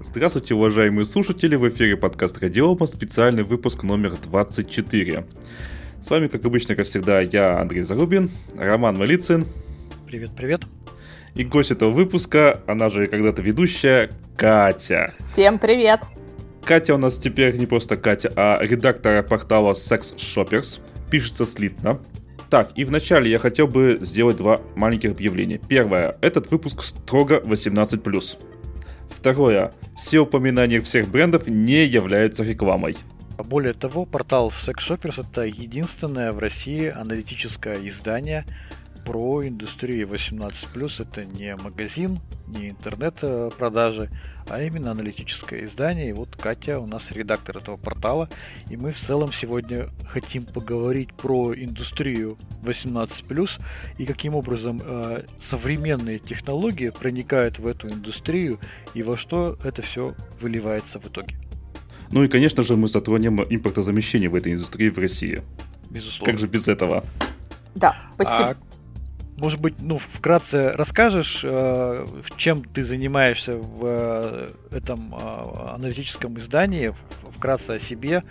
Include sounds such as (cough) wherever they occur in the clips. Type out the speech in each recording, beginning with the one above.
Здравствуйте, уважаемые слушатели, в эфире подкаст Радиома, специальный выпуск номер 24. С вами, как обычно, как всегда, я, Андрей Зарубин, Роман Малицын. Привет, привет. И гость этого выпуска, она же когда-то ведущая, Катя. Всем привет. Катя у нас теперь не просто Катя, а редактор портала Sex Shoppers. Пишется слитно. Так, и вначале я хотел бы сделать два маленьких объявления. Первое. Этот выпуск строго 18+. Второе. Все упоминания всех брендов не являются рекламой. Более того, портал Sex Shoppers это единственное в России аналитическое издание, про индустрию 18+. Это не магазин, не интернет-продажи, а именно аналитическое издание. И вот Катя у нас редактор этого портала. И мы в целом сегодня хотим поговорить про индустрию 18+, и каким образом э, современные технологии проникают в эту индустрию, и во что это все выливается в итоге. Ну и, конечно же, мы затронем импортозамещение в этой индустрии в России. Безусловно. Как же без этого? Да, спасибо. А может быть, ну, вкратце расскажешь, э, чем ты занимаешься в э, этом э, аналитическом издании, вкратце о себе,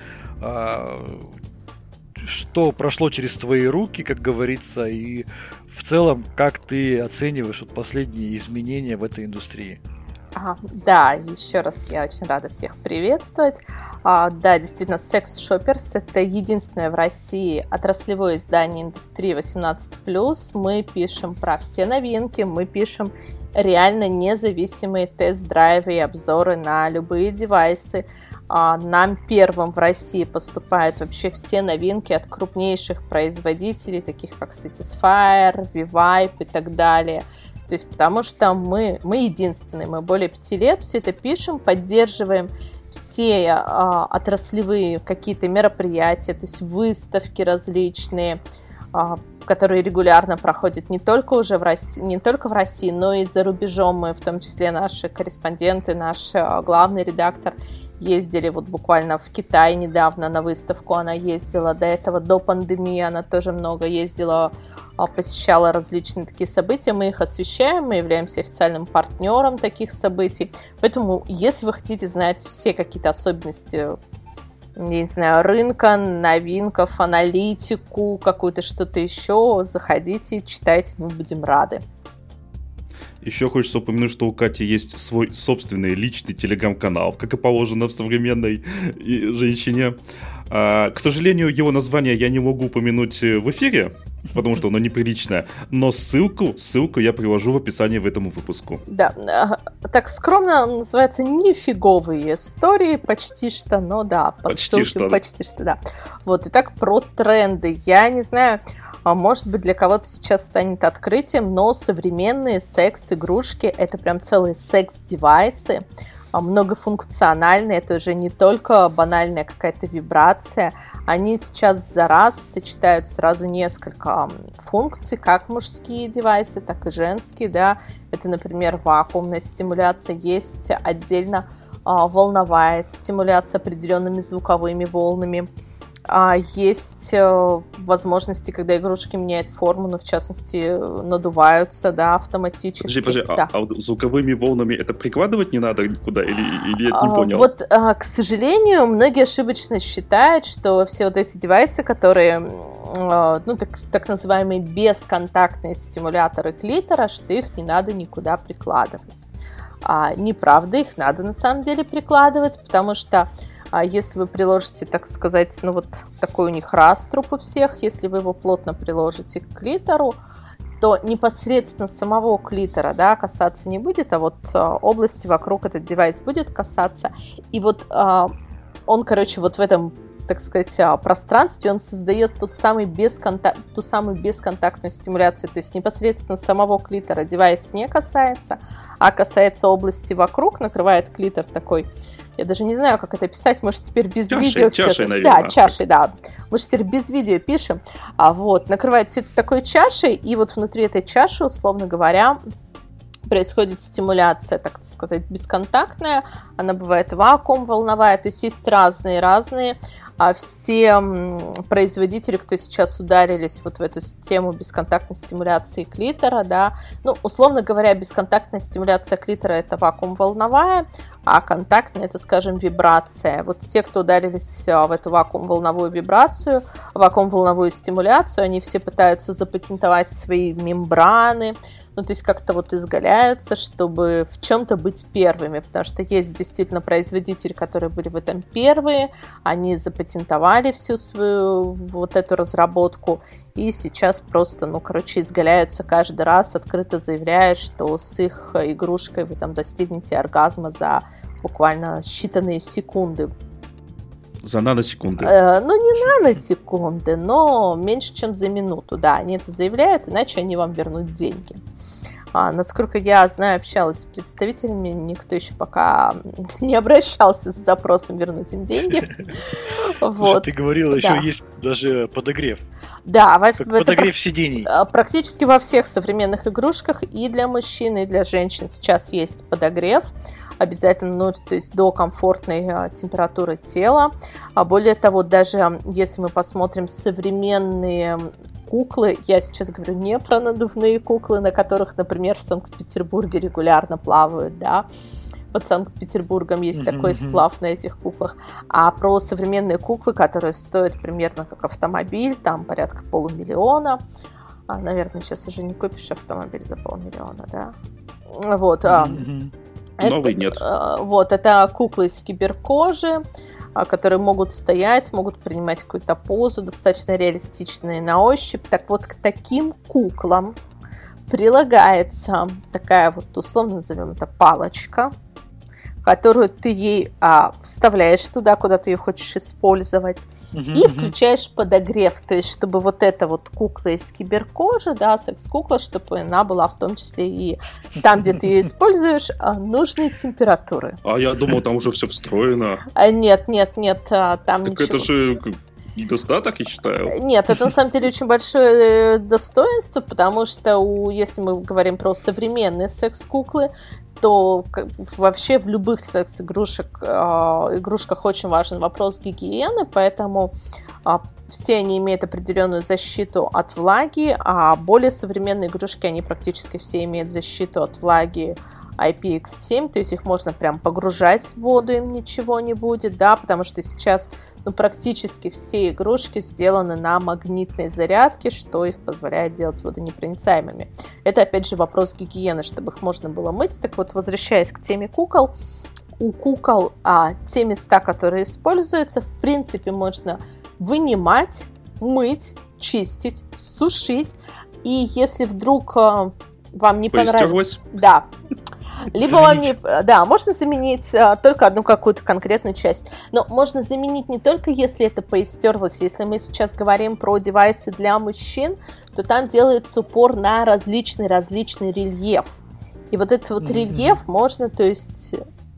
что прошло через твои руки, как говорится, и в целом, как ты оцениваешь вот последние изменения в этой индустрии? Ага, да, еще раз я очень рада всех приветствовать. А, да, действительно, Sex Shoppers – это единственное в России отраслевое издание индустрии 18+. Мы пишем про все новинки, мы пишем реально независимые тест-драйвы и обзоры на любые девайсы. А, нам первым в России поступают вообще все новинки от крупнейших производителей, таких как Satisfyer, Vivipe и так далее. То есть потому что мы, мы единственные, мы более пяти лет все это пишем, поддерживаем все а, отраслевые какие-то мероприятия, то есть выставки различные, а, которые регулярно проходят не только уже в России, не только в России, но и за рубежом. Мы, в том числе наши корреспонденты, наш а, главный редактор ездили вот буквально в Китай недавно на выставку. Она ездила до этого, до пандемии, она тоже много ездила а, посещала различные такие события, мы их освещаем, мы являемся официальным партнером таких событий. Поэтому, если вы хотите знать все какие-то особенности я не знаю, рынка, новинков, аналитику, какую-то что-то еще, заходите, читайте, мы будем рады. Еще хочется упомянуть, что у Кати есть свой собственный личный телеграм-канал, как и положено в современной женщине. А, к сожалению, его название я не могу упомянуть в эфире, потому что оно неприличное. Но ссылку, ссылку я привожу в описании в этому выпуску. Да, так скромно называется «Нифиговые истории», почти что, но да, по почти ссылке что, почти что, да. Вот, и так про тренды. Я не знаю, может быть, для кого-то сейчас станет открытием, но современные секс-игрушки — это прям целые секс-девайсы, а, многофункциональные, это уже не только банальная какая-то вибрация, они сейчас за раз сочетают сразу несколько функций, как мужские девайсы, так и женские, да, это, например, вакуумная стимуляция, есть отдельно а, волновая стимуляция определенными звуковыми волнами, а есть э, возможности, когда игрушки меняют форму, но в частности надуваются, да, автоматически. Подожди, подожди, да. а, а звуковыми волнами это прикладывать не надо никуда, или, или я не а, понял? Вот, а, к сожалению, многие ошибочно считают, что все вот эти девайсы, которые, а, ну, так, так называемые бесконтактные стимуляторы клитора, что их не надо никуда прикладывать. А, неправда, их надо на самом деле прикладывать, потому что а если вы приложите, так сказать, ну вот такой у них раструб у всех, если вы его плотно приложите к клитору, то непосредственно самого клитора да, касаться не будет, а вот а, области вокруг этот девайс будет касаться. И вот а, он, короче, вот в этом так сказать, а, пространстве, он создает тот самый бесконтак... ту самую бесконтактную стимуляцию, то есть непосредственно самого клитора девайс не касается, а касается области вокруг, накрывает клитор такой я даже не знаю, как это писать. Может, теперь без чашей, видео чашей, все. Наверное. Да, чашей, да. Мы же теперь без видео пишем. А вот, накрывает все это такой чашей, и вот внутри этой чаши, условно говоря, происходит стимуляция, так сказать, бесконтактная. Она бывает вакуум волновая, то есть есть разные-разные а все производители, кто сейчас ударились вот в эту тему бесконтактной стимуляции клитора, да, ну, условно говоря, бесконтактная стимуляция клитора это вакуум волновая, а контактная это, скажем, вибрация. Вот все, кто ударились а, в эту вакуум-волновую вибрацию, вакуум-волновую стимуляцию, они все пытаются запатентовать свои мембраны, ну, то есть как-то вот изгаляются, чтобы в чем-то быть первыми, потому что есть действительно производители, которые были в этом первые, они запатентовали всю свою вот эту разработку, и сейчас просто, ну, короче, изгаляются каждый раз, открыто заявляя, что с их игрушкой вы там достигнете оргазма за буквально считанные секунды. За наносекунды. Э, ну, не наносекунды, но меньше, чем за минуту, да. Они это заявляют, иначе они вам вернут деньги. А, насколько я знаю, общалась с представителями, никто еще пока (laughs) не обращался с запросом вернуть им деньги. (laughs) Вот. Ты говорила, еще есть даже подогрев. Да, как подогрев сидений. А, практически во всех современных игрушках и для мужчин, и для женщин сейчас есть подогрев обязательно, ну, то есть до комфортной а, температуры тела. А более того, даже если мы посмотрим современные куклы. Я сейчас говорю не про надувные куклы, на которых, например, в Санкт-Петербурге регулярно плавают, да. Под Санкт-Петербургом есть mm-hmm. такой сплав на этих куклах. А про современные куклы, которые стоят примерно как автомобиль, там порядка полумиллиона. А, наверное, сейчас уже не купишь автомобиль за полмиллиона, да. Вот. Mm-hmm. Это, Новый нет. А, вот, это куклы из киберкожи. А, которые могут стоять, могут принимать какую-то позу, достаточно реалистичные на ощупь. Так вот, к таким куклам прилагается такая вот, условно назовем это палочка, которую ты ей а, вставляешь туда, куда ты ее хочешь использовать, и включаешь подогрев, то есть чтобы вот эта вот кукла из киберкожи, да, секс-кукла, чтобы она была в том числе и там, где ты ее используешь, а, нужной температуры. А я думал, там уже все встроено. А, нет, нет, нет, а, там так ничего. это же недостаток, я считаю. Нет, это на самом деле очень большое э, достоинство, потому что у, если мы говорим про современные секс-куклы, то вообще в любых секс-игрушек, э, игрушках очень важен вопрос гигиены, поэтому э, все они имеют определенную защиту от влаги, а более современные игрушки, они практически все имеют защиту от влаги IPX7, то есть их можно прям погружать в воду, им ничего не будет, да, потому что сейчас ну, практически все игрушки сделаны на магнитной зарядке, что их позволяет делать водонепроницаемыми. Это, опять же, вопрос гигиены, чтобы их можно было мыть. Так вот, возвращаясь к теме кукол, у кукол а, те места, которые используются, в принципе, можно вынимать, мыть, чистить, сушить. И если вдруг а, вам не понравилось... Да, либо вам не... Да, можно заменить а, только одну какую-то конкретную часть. Но можно заменить не только, если это поистерлось. Если мы сейчас говорим про девайсы для мужчин, то там делается упор на различный-различный рельеф. И вот этот вот mm-hmm. рельеф можно, то есть,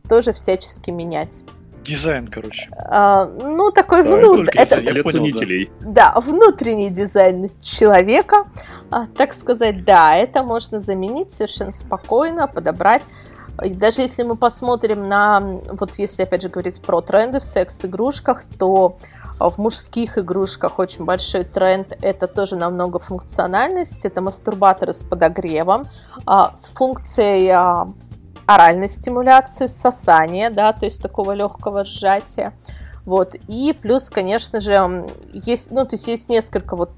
тоже всячески менять дизайн, короче. А, ну, такой да, внут... это... Для ценителей. Да. да, внутренний дизайн человека. А, так сказать, да, это можно заменить совершенно спокойно, подобрать. И даже если мы посмотрим на, вот если опять же говорить про тренды в секс-игрушках, то в мужских игрушках очень большой тренд это тоже намного функциональность. Это мастурбаторы с подогревом, а, с функцией а, оральной стимуляции, сосания, да, то есть такого легкого сжатия. Вот. И плюс, конечно же, есть, ну, то есть есть несколько вот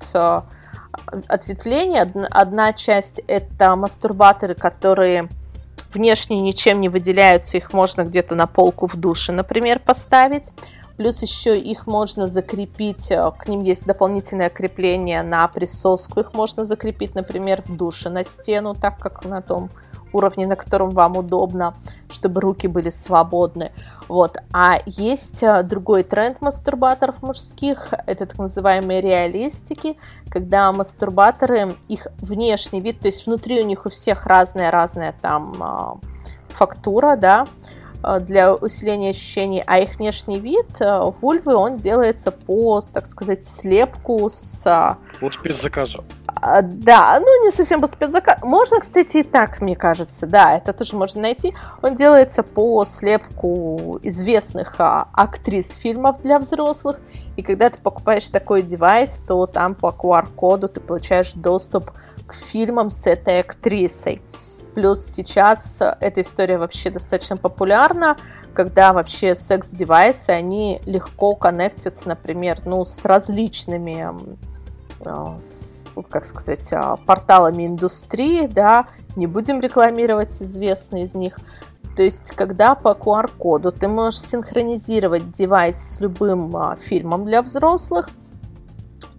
ответвлений. Одна, часть это мастурбаторы, которые внешне ничем не выделяются, их можно где-то на полку в душе, например, поставить. Плюс еще их можно закрепить, э, к ним есть дополнительное крепление на присоску, их можно закрепить, например, в душе на стену, так как на том уровне, на котором вам удобно, чтобы руки были свободны. Вот. А есть э, другой тренд мастурбаторов мужских, это так называемые реалистики, когда мастурбаторы, их внешний вид, то есть внутри у них у всех разная-разная там а, фактура, да, э, для усиления ощущений, а их внешний вид э, вульвы, он делается по, так сказать, слепку с... Вот спецзаказу. А, да, ну не совсем по спецзаказу. Можно, кстати, и так, мне кажется, да, это тоже можно найти. Он делается по слепку известных а, актрис фильмов для взрослых. И когда ты покупаешь такой девайс, то там по QR-коду ты получаешь доступ к фильмам с этой актрисой. Плюс сейчас эта история вообще достаточно популярна, когда вообще секс-девайсы, они легко коннектятся, например, ну, с различными а, с, как сказать, а, порталами индустрии, да, не будем рекламировать известные из них. То есть, когда по QR-коду ты можешь синхронизировать девайс с любым а, фильмом для взрослых,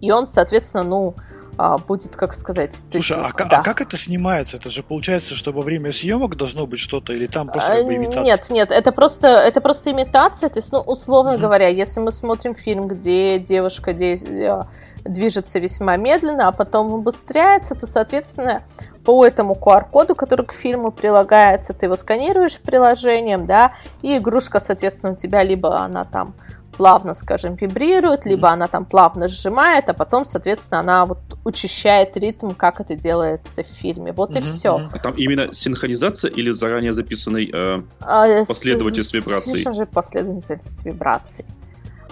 и он, соответственно, ну, а, будет, как сказать... Слушай, есть, а, да. а как это снимается? Это же получается, что во время съемок должно быть что-то, или там просто как бы имитация? Нет, нет, это просто, это просто имитация. То есть, ну, условно mm-hmm. говоря, если мы смотрим фильм, где девушка движется весьма медленно, а потом убыстряется, то, соответственно, по этому QR-коду, который к фильму прилагается, ты его сканируешь приложением, да, и игрушка, соответственно, у тебя либо она там плавно, скажем, вибрирует, либо она там плавно сжимает, а потом, соответственно, она вот учащает ритм, как это делается в фильме. Вот mm-hmm. и все. А там именно синхронизация или заранее записанный э, а, последовательность вибраций? Конечно же, последовательность вибраций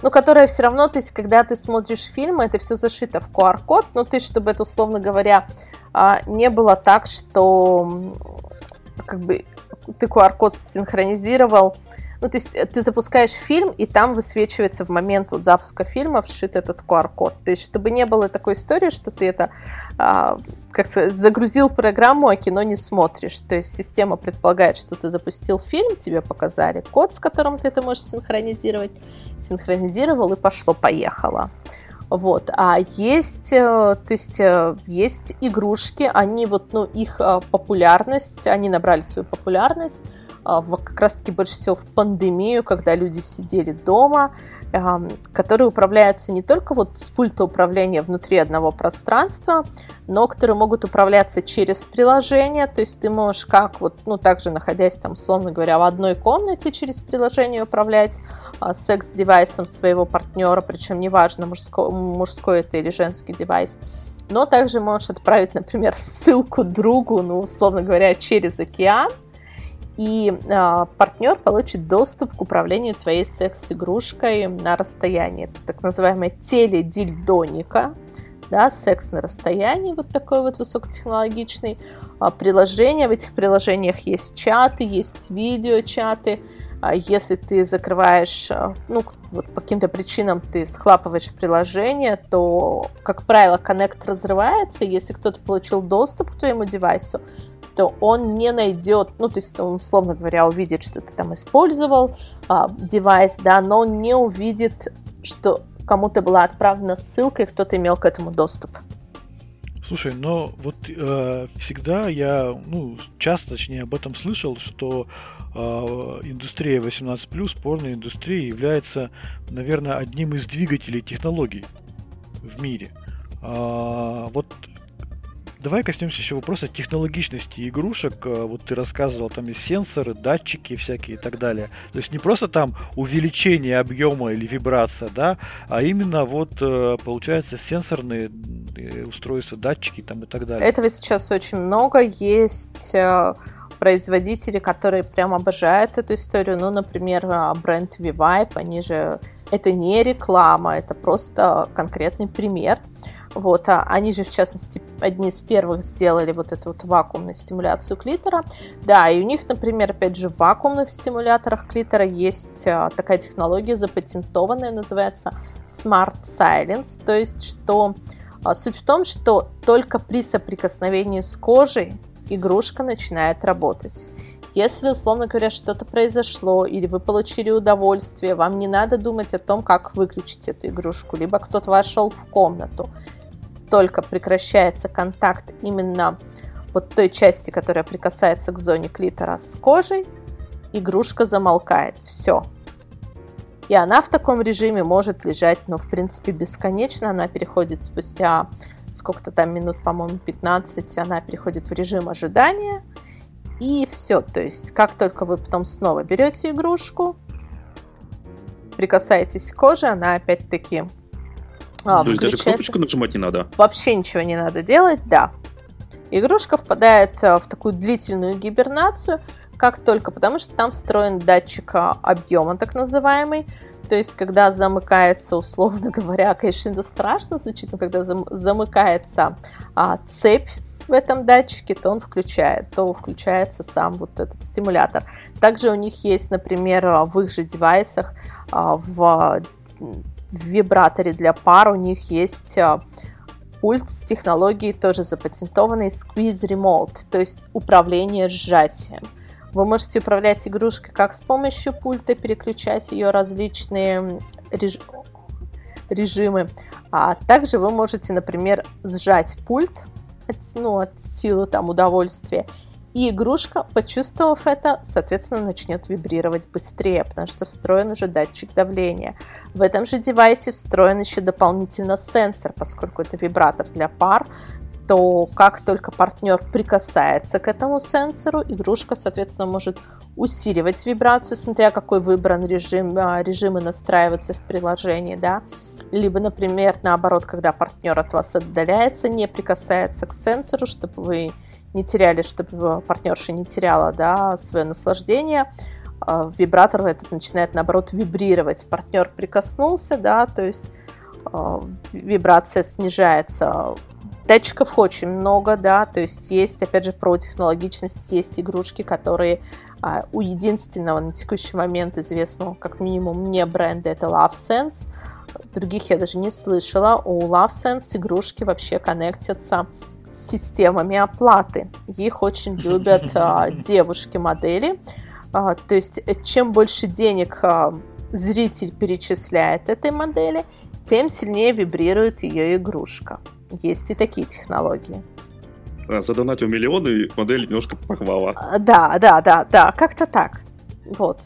но которая все равно, то есть, когда ты смотришь фильм, это все зашито в QR-код, ну, то есть, чтобы это, условно говоря, а, не было так, что как бы ты QR-код синхронизировал, ну, то есть ты запускаешь фильм, и там высвечивается в момент вот запуска фильма вшит этот QR-код. То есть, чтобы не было такой истории, что ты это а, как сказать, загрузил программу, а кино не смотришь. То есть система предполагает, что ты запустил фильм, тебе показали код, с которым ты это можешь синхронизировать, синхронизировал и пошло-поехало. Вот. А есть, э, то есть, э, есть игрушки, они вот, ну, их э, популярность, они набрали свою популярность как раз-таки больше всего в пандемию, когда люди сидели дома, которые управляются не только вот с пульта управления внутри одного пространства, но которые могут управляться через приложение, то есть ты можешь как вот, ну, также находясь там, условно говоря, в одной комнате через приложение управлять а, секс-девайсом своего партнера, причем неважно, мужской, мужской это или женский девайс, но также можешь отправить, например, (laughs) ссылку другу, ну, условно говоря, через океан, и э, партнер получит доступ к управлению твоей секс-игрушкой на расстоянии. Это так называемая теледильдоника, да, секс на расстоянии, вот такой вот высокотехнологичный. А, приложение, в этих приложениях есть чаты, есть видеочаты. А если ты закрываешь, а, ну, вот по каким-то причинам ты схлапываешь приложение, то, как правило, коннект разрывается. Если кто-то получил доступ к твоему девайсу, то он не найдет, ну, то есть он, условно говоря, увидит, что ты там использовал а, девайс, да, но он не увидит, что кому-то была отправлена ссылка, и кто-то имел к этому доступ. Слушай, но вот э, всегда я, ну, часто, точнее, об этом слышал, что э, индустрия 18+, порноиндустрия является, наверное, одним из двигателей технологий в мире. А, вот Давай коснемся еще вопроса технологичности игрушек. Э, вот ты рассказывал, там есть сенсоры, датчики всякие и так далее. То есть не просто там увеличение объема или вибрация, да, а именно вот э, получается сенсорные э, устройства, датчики там и так далее. Этого сейчас очень много. Есть производители, которые прям обожают эту историю. Ну, например, бренд V-Vibe, они же... Это не реклама, это просто конкретный пример. Вот, а они же, в частности, одни из первых сделали вот эту вот вакуумную стимуляцию клитора. Да, и у них, например, опять же, в вакуумных стимуляторах клитора есть а, такая технология запатентованная, называется Smart Silence, то есть, что а, суть в том, что только при соприкосновении с кожей игрушка начинает работать. Если, условно говоря, что-то произошло, или вы получили удовольствие, вам не надо думать о том, как выключить эту игрушку, либо кто-то вошел в комнату, только прекращается контакт именно вот той части, которая прикасается к зоне клитора с кожей, игрушка замолкает. Все. И она в таком режиме может лежать, ну, в принципе, бесконечно. Она переходит спустя сколько-то там минут, по-моему, 15, она переходит в режим ожидания. И все. То есть, как только вы потом снова берете игрушку, прикасаетесь к коже, она опять-таки А, То есть даже кнопочку нажимать не надо? Вообще ничего не надо делать, да. Игрушка впадает э, в такую длительную гибернацию, как только, потому что там встроен датчик а, объема, так называемый. То есть, когда замыкается, условно (laughs) говоря, конечно, это страшно звучит, но когда зам, замыкается а, цепь в этом датчике, то он включает, то включается сам вот этот стимулятор. Также у них есть, например, в их же девайсах а, в, в вибраторе для пар у них есть а, пульт с технологией тоже запатентованной Squeeze Remote, то есть управление сжатием. Вы можете управлять игрушкой как с помощью пульта, переключать ее различные реж... режимы, а также вы можете, например, сжать пульт от, ну, от силы там удовольствия и игрушка, почувствовав это, соответственно, начнет вибрировать быстрее, потому что встроен уже датчик давления. В этом же девайсе встроен еще дополнительно сенсор, поскольку это вибратор для пар, то как только партнер прикасается к этому сенсору, игрушка, соответственно, может усиливать вибрацию, смотря какой выбран режим, а, режимы настраиваются в приложении, да, либо, например, наоборот, когда партнер от вас отдаляется, не прикасается к сенсору, чтобы вы не теряли, чтобы партнерша не теряла да, свое наслаждение, а, вибратор этот начинает, наоборот, вибрировать. Партнер прикоснулся, да, то есть а, вибрация снижается. Датчиков очень много, да, то есть есть, опять же, про технологичность, есть игрушки, которые а, у единственного на текущий момент известного, как минимум, мне бренда, это LoveSense. Других я даже не слышала. У LoveSense игрушки вообще коннектятся с системами оплаты. Их очень любят а, (laughs) девушки-модели. А, то есть, э, чем больше денег а, зритель перечисляет этой модели, тем сильнее вибрирует ее игрушка. Есть и такие технологии. Задонатил миллионы, модель немножко порвала. А, да, да, да, да, как-то так. Вот.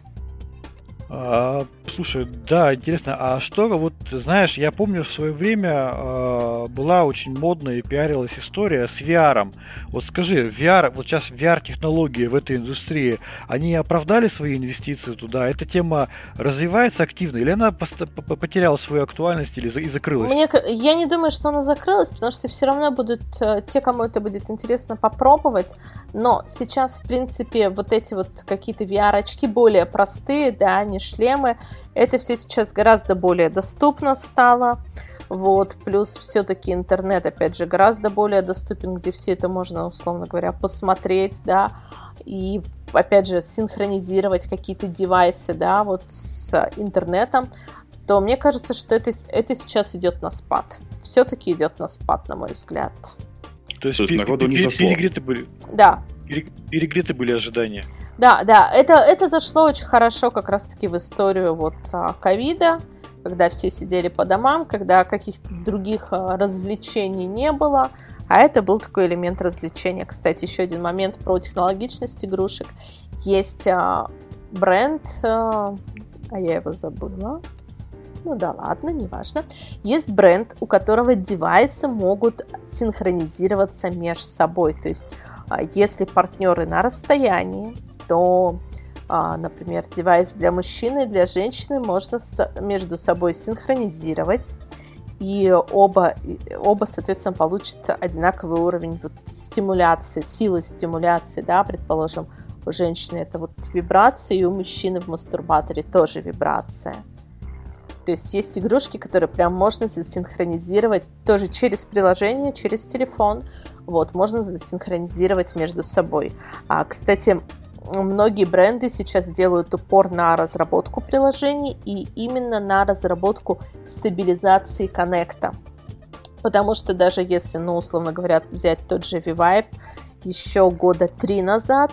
А, слушай, да, интересно, а что, вот, знаешь, я помню в свое время а, была очень модная и пиарилась история с VR. Вот скажи, VR, вот сейчас VR-технологии в этой индустрии, они оправдали свои инвестиции туда? Эта тема развивается активно или она потеряла свою актуальность или и закрылась? Мне, я не думаю, что она закрылась, потому что все равно будут э, те, кому это будет интересно попробовать, но сейчас, в принципе, вот эти вот какие-то VR-очки более простые, да, не шлемы, это все сейчас гораздо более доступно стало. Вот, плюс все-таки интернет, опять же, гораздо более доступен, где все это можно, условно говоря, посмотреть, да, и, опять же, синхронизировать какие-то девайсы, да, вот с интернетом, то мне кажется, что это, это сейчас идет на спад. Все-таки идет на спад, на мой взгляд. То есть, То есть перегреты были. Да. Перегреты были ожидания. Да, да, это, это зашло очень хорошо как раз-таки в историю вот а, ковида, когда все сидели по домам, когда каких-то других а, развлечений не было, а это был такой элемент развлечения. Кстати, еще один момент про технологичность игрушек. Есть а, бренд, а я его забыла, ну да ладно, неважно. Есть бренд, у которого девайсы могут синхронизироваться между собой. То есть, а, если партнеры на расстоянии, то, а, например, девайс для мужчины и для женщины можно между собой синхронизировать и оба, оба, соответственно, получат одинаковый уровень вот стимуляции, силы стимуляции, да, предположим, у женщины это вот вибрация, и у мужчины в мастурбаторе тоже вибрация. То есть есть игрушки, которые прям можно засинхронизировать тоже через приложение, через телефон. Вот, можно засинхронизировать между собой. А, кстати, многие бренды сейчас делают упор на разработку приложений и именно на разработку стабилизации коннекта. Потому что даже если, ну, условно говоря, взять тот же ViVibe еще года три назад,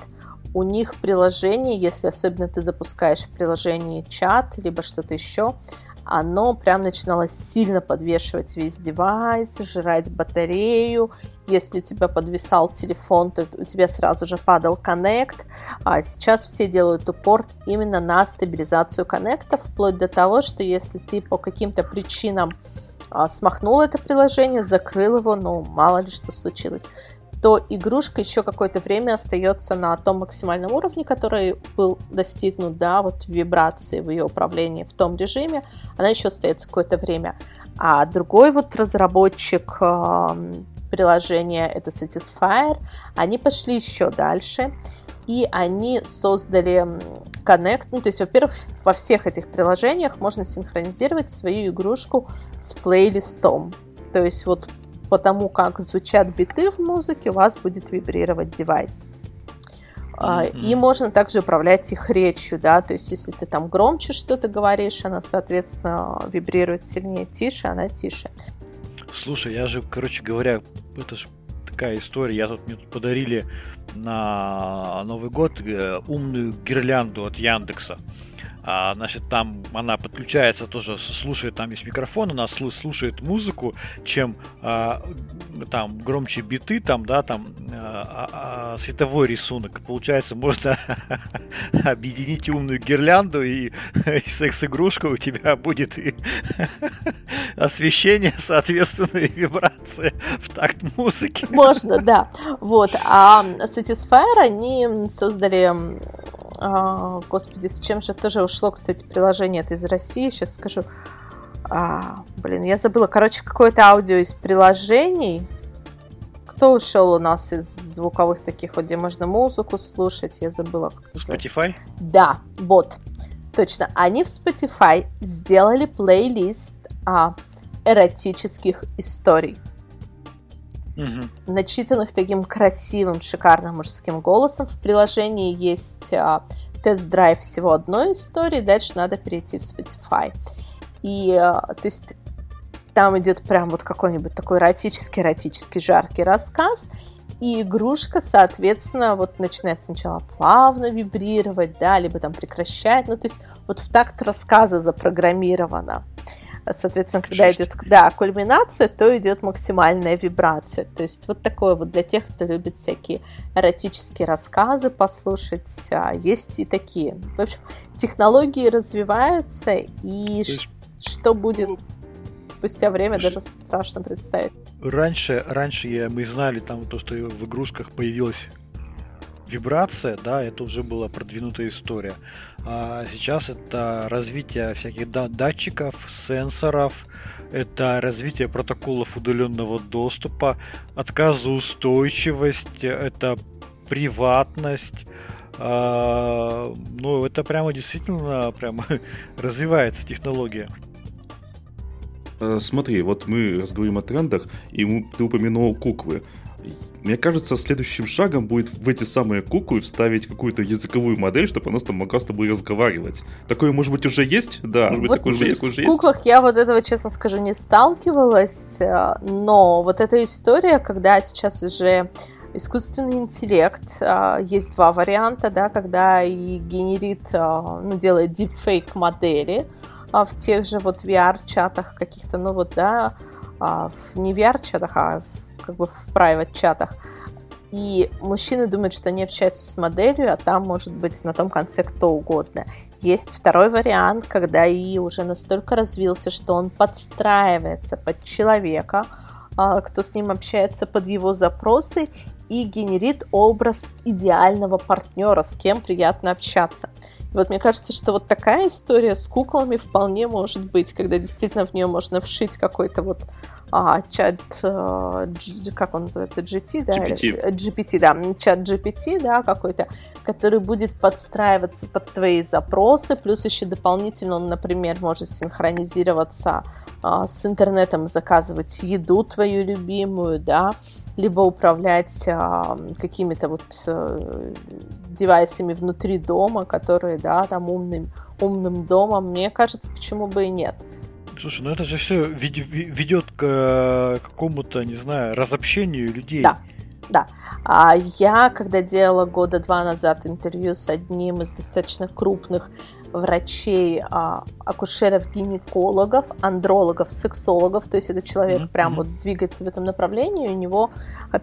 у них приложение, если особенно ты запускаешь приложение чат, либо что-то еще, оно прям начинало сильно подвешивать весь девайс, жрать батарею. Если у тебя подвисал телефон, то у тебя сразу же падал коннект. А сейчас все делают упор именно на стабилизацию коннекта, вплоть до того, что если ты по каким-то причинам а, смахнул это приложение, закрыл его, ну, мало ли что случилось, то игрушка еще какое-то время остается на том максимальном уровне, который был достигнут, да, вот вибрации в ее управлении в том режиме, она еще остается какое-то время. А другой вот разработчик э, приложения, это Satisfyer, они пошли еще дальше, и они создали Connect. Ну, то есть, во-первых, во всех этих приложениях можно синхронизировать свою игрушку с плейлистом. То есть, вот потому как звучат биты в музыке, у вас будет вибрировать девайс. Mm-hmm. И можно также управлять их речью, да, то есть если ты там громче что-то говоришь, она, соответственно, вибрирует сильнее, тише, она тише. Слушай, я же, короче говоря, это же такая история, я тут мне тут подарили на Новый год э, умную гирлянду от Яндекса. А, значит, там она подключается тоже, слушает, там есть микрофон, она слушает музыку, чем а, там громче биты, там, да, там а, а, а световой рисунок. Получается, можно (laughs) объединить умную гирлянду и, (laughs) и секс-игрушку у тебя будет и (laughs) освещение, соответственно, и вибрация в такт музыки. Можно, да. Вот. А Satisfyer, они создали а, господи, с чем же тоже ушло, кстати, приложение это из России, сейчас скажу. А, блин, я забыла. Короче, какое-то аудио из приложений. Кто ушел у нас из звуковых таких вот, где можно музыку слушать? Я забыла. Как Spotify? Да, вот. Точно. Они в Spotify сделали плейлист а, эротических историй. Угу. Начитанных таким красивым, шикарным мужским голосом. В приложении есть а, тест-драйв всего одной истории, дальше надо перейти в Spotify. И, а, то есть, там идет прям вот какой-нибудь такой эротический-эротический жаркий рассказ, и игрушка, соответственно, вот начинает сначала плавно вибрировать, да, либо там прекращает, ну, то есть вот в такт рассказа запрограммировано. Соответственно, когда идет да, кульминация, то идет максимальная вибрация. То есть вот такое вот для тех, кто любит всякие эротические рассказы послушать, а есть и такие. В общем, технологии развиваются, и есть... что будет спустя время, даже страшно представить. Раньше, раньше я, мы знали там то, что в игрушках появилась вибрация, да, это уже была продвинутая история. А сейчас это развитие всяких датчиков, сенсоров, это развитие протоколов удаленного доступа, отказоустойчивость, это приватность. А, ну, это прямо действительно прямо (laughs) развивается технология. Э, смотри, вот мы разговариваем о трендах, и ты упомянул куклы. Мне кажется, следующим шагом будет в эти самые куклы вставить какую-то языковую модель, чтобы она там могла с тобой разговаривать. Такое, может быть, уже есть? Да, может быть, вот такое уже, есть, уже есть. В куклах я вот этого, честно скажу, не сталкивалась, э, но вот эта история, когда сейчас уже искусственный интеллект, э, есть два варианта, да, когда и генерит, э, ну, делает deepfake модели в тех же вот VR-чатах каких-то, ну вот, да, не VR-чатах, а в как бы в private чатах. И мужчины думают, что они общаются с моделью, а там может быть на том конце кто угодно. Есть второй вариант, когда и уже настолько развился, что он подстраивается под человека, а, кто с ним общается под его запросы и генерит образ идеального партнера, с кем приятно общаться. И вот мне кажется, что вот такая история с куклами вполне может быть, когда действительно в нее можно вшить какой-то вот а, чат, а, как он называется, GT, да? GPT. GPT, да, чат GPT, да, какой-то, который будет подстраиваться под твои запросы, плюс еще дополнительно он, например, может синхронизироваться а, с интернетом, заказывать еду твою любимую, да, либо управлять а, какими-то вот а, девайсами внутри дома, которые, да, там умным, умным домом, мне кажется, почему бы и нет. Слушай, ну это же все ведет к э, какому-то, не знаю, разобщению людей. Да, да. А я, когда делала года два назад интервью с одним из достаточно крупных врачей, а, акушеров-гинекологов, андрологов, сексологов, то есть это человек mm-hmm. прям вот двигается в этом направлении, у него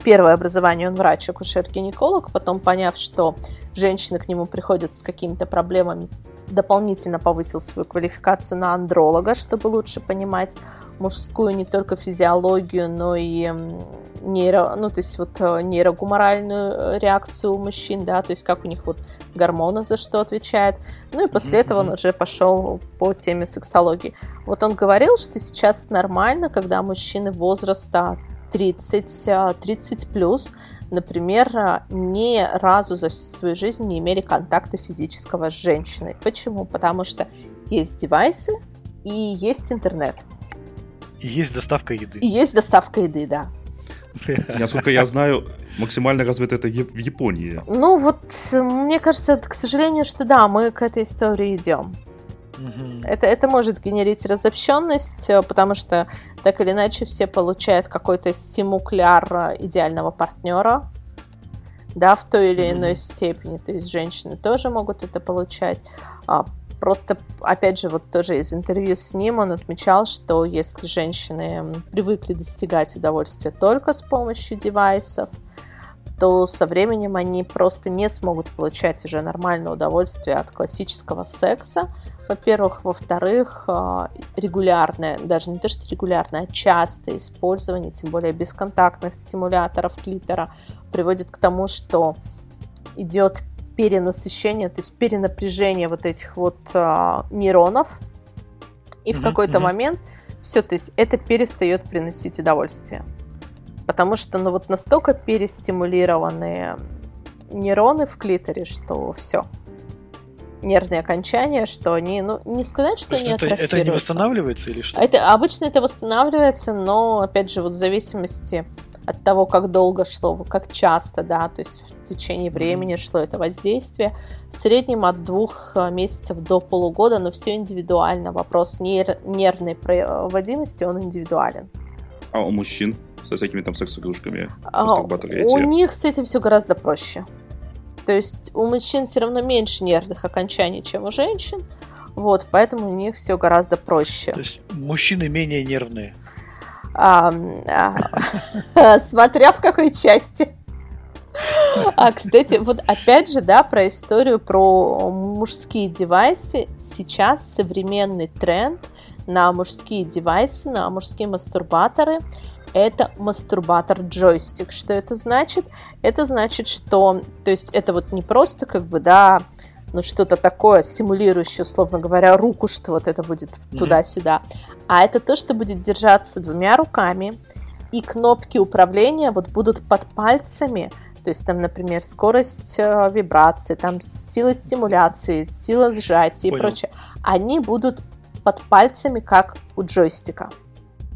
первое образование, он врач, акушер-гинеколог, потом поняв, что женщины к нему приходят с какими-то проблемами дополнительно повысил свою квалификацию на андролога, чтобы лучше понимать мужскую не только физиологию, но и нейро, ну, то есть вот э, нейрогуморальную э, реакцию у мужчин, да, то есть как у них вот гормоны за что отвечают. Ну и после mm-hmm. этого он уже пошел по теме сексологии. Вот он говорил, что сейчас нормально, когда мужчины возраста 30, 30 плюс, например, ни разу за всю свою жизнь не имели контакта физического с женщиной. Почему? Потому что есть девайсы и есть интернет. И есть доставка еды. И есть доставка еды, да. (laughs) Насколько я знаю, максимально развито это в Японии. Ну вот, мне кажется, к сожалению, что да, мы к этой истории идем. Это, это может генерить разобщенность, э, потому что так или иначе все получают какой-то симукляр идеального партнера, да, в той или иной степени. То есть женщины тоже могут это получать. А, просто, опять же, вот тоже из интервью с ним он отмечал, что если женщины привыкли достигать удовольствия только с помощью девайсов, то со временем они просто не смогут получать уже нормальное удовольствие от классического секса, во-первых. Во-вторых, а, регулярное, даже не то, что регулярное, а частое использование, тем более бесконтактных стимуляторов клитора, приводит к тому, что идет перенасыщение, то есть перенапряжение вот этих вот а, нейронов, и mm-hmm, в какой-то mm-hmm. момент все, то есть это перестает приносить удовольствие. Потому что ну вот настолько перестимулированные нейроны в клиторе, что все нервные окончания, что они, ну, не сказать, что они это, это не восстанавливается или что? Это, обычно это восстанавливается, но, опять же, вот в зависимости от того, как долго шло, как часто, да, то есть в течение времени шло это воздействие, в среднем от двух э, месяцев до полугода, но все индивидуально. Вопрос нер- нервной проводимости, он индивидуален. А у мужчин со всякими там секс-игрушками? А, у них с этим все гораздо проще. То есть у мужчин все равно меньше нервных окончаний, чем у женщин. Вот, поэтому у них все гораздо проще. То есть мужчины менее нервные. А, (laughs) смотря в какой части. А, кстати, вот опять же, да, про историю про мужские девайсы. Сейчас современный тренд на мужские девайсы, на мужские мастурбаторы это мастурбатор-джойстик. Что это значит? Это значит, что, то есть это вот не просто как бы, да, ну что-то такое, симулирующее, условно говоря, руку, что вот это будет mm-hmm. туда-сюда, а это то, что будет держаться двумя руками, и кнопки управления вот будут под пальцами, то есть там, например, скорость э, вибрации, там сила стимуляции, сила сжатия Понял. и прочее, они будут под пальцами, как у джойстика.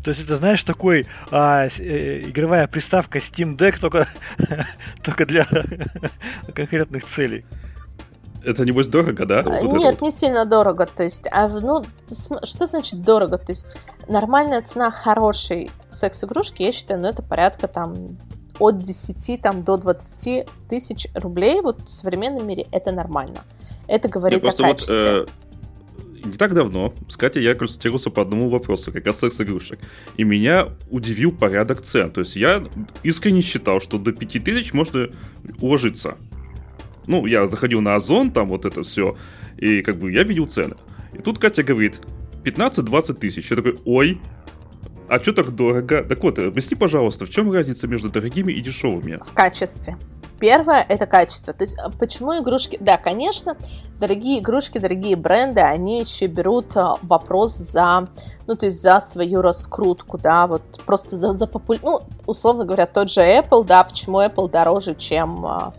То есть это, знаешь, такой а, э, игровая приставка Steam Deck только, (laughs) только для (laughs) конкретных целей. Это небось дорого, да? Вот Нет, не сильно дорого. То есть, а, ну, что значит дорого? То есть, нормальная цена хорошей секс-игрушки, я считаю, ну, это порядка там от 10 там, до 20 тысяч рублей. Вот в современном мире это нормально. Это говорит Нет, о качестве. Вот, э, не так давно с Катей я консультировался по одному вопросу, как раз секс-игрушек. И меня удивил порядок цен. То есть я искренне считал, что до 5000 можно уложиться. Ну, я заходил на Озон, там вот это все, и как бы я видел цены. И тут Катя говорит, 15-20 тысяч. Я такой, ой, а что так дорого? Так вот, объясни, пожалуйста, в чем разница между дорогими и дешевыми? В качестве. Первое – это качество. То есть а почему игрушки... Да, конечно, дорогие игрушки, дорогие бренды, они еще берут а, вопрос за, ну, то есть за свою раскрутку, да, вот просто за, за популь... Ну, условно говоря, тот же Apple, да, почему Apple дороже, чем, а,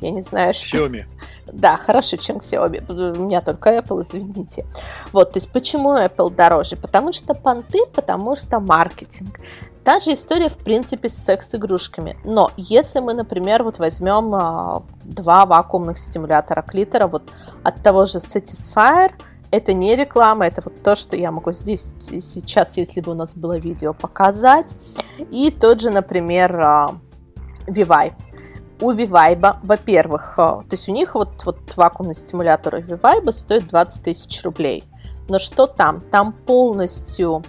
я не знаю, Xiaomi. (laughs) Да, хорошо, чем Xiaomi. У меня только Apple, извините. Вот, то есть почему Apple дороже? Потому что понты, потому что маркетинг. Та же история, в принципе, с секс-игрушками. Но если мы, например, вот возьмем а, два вакуумных стимулятора клитора, вот от того же Satisfyer, это не реклама, это вот то, что я могу здесь сейчас, если бы у нас было видео, показать. И тот же, например, а, Vivai. У Vivibe, во-первых, а, то есть у них вот, вот вакуумный стимулятор Vivibe стоит 20 тысяч рублей. Но что там? Там полностью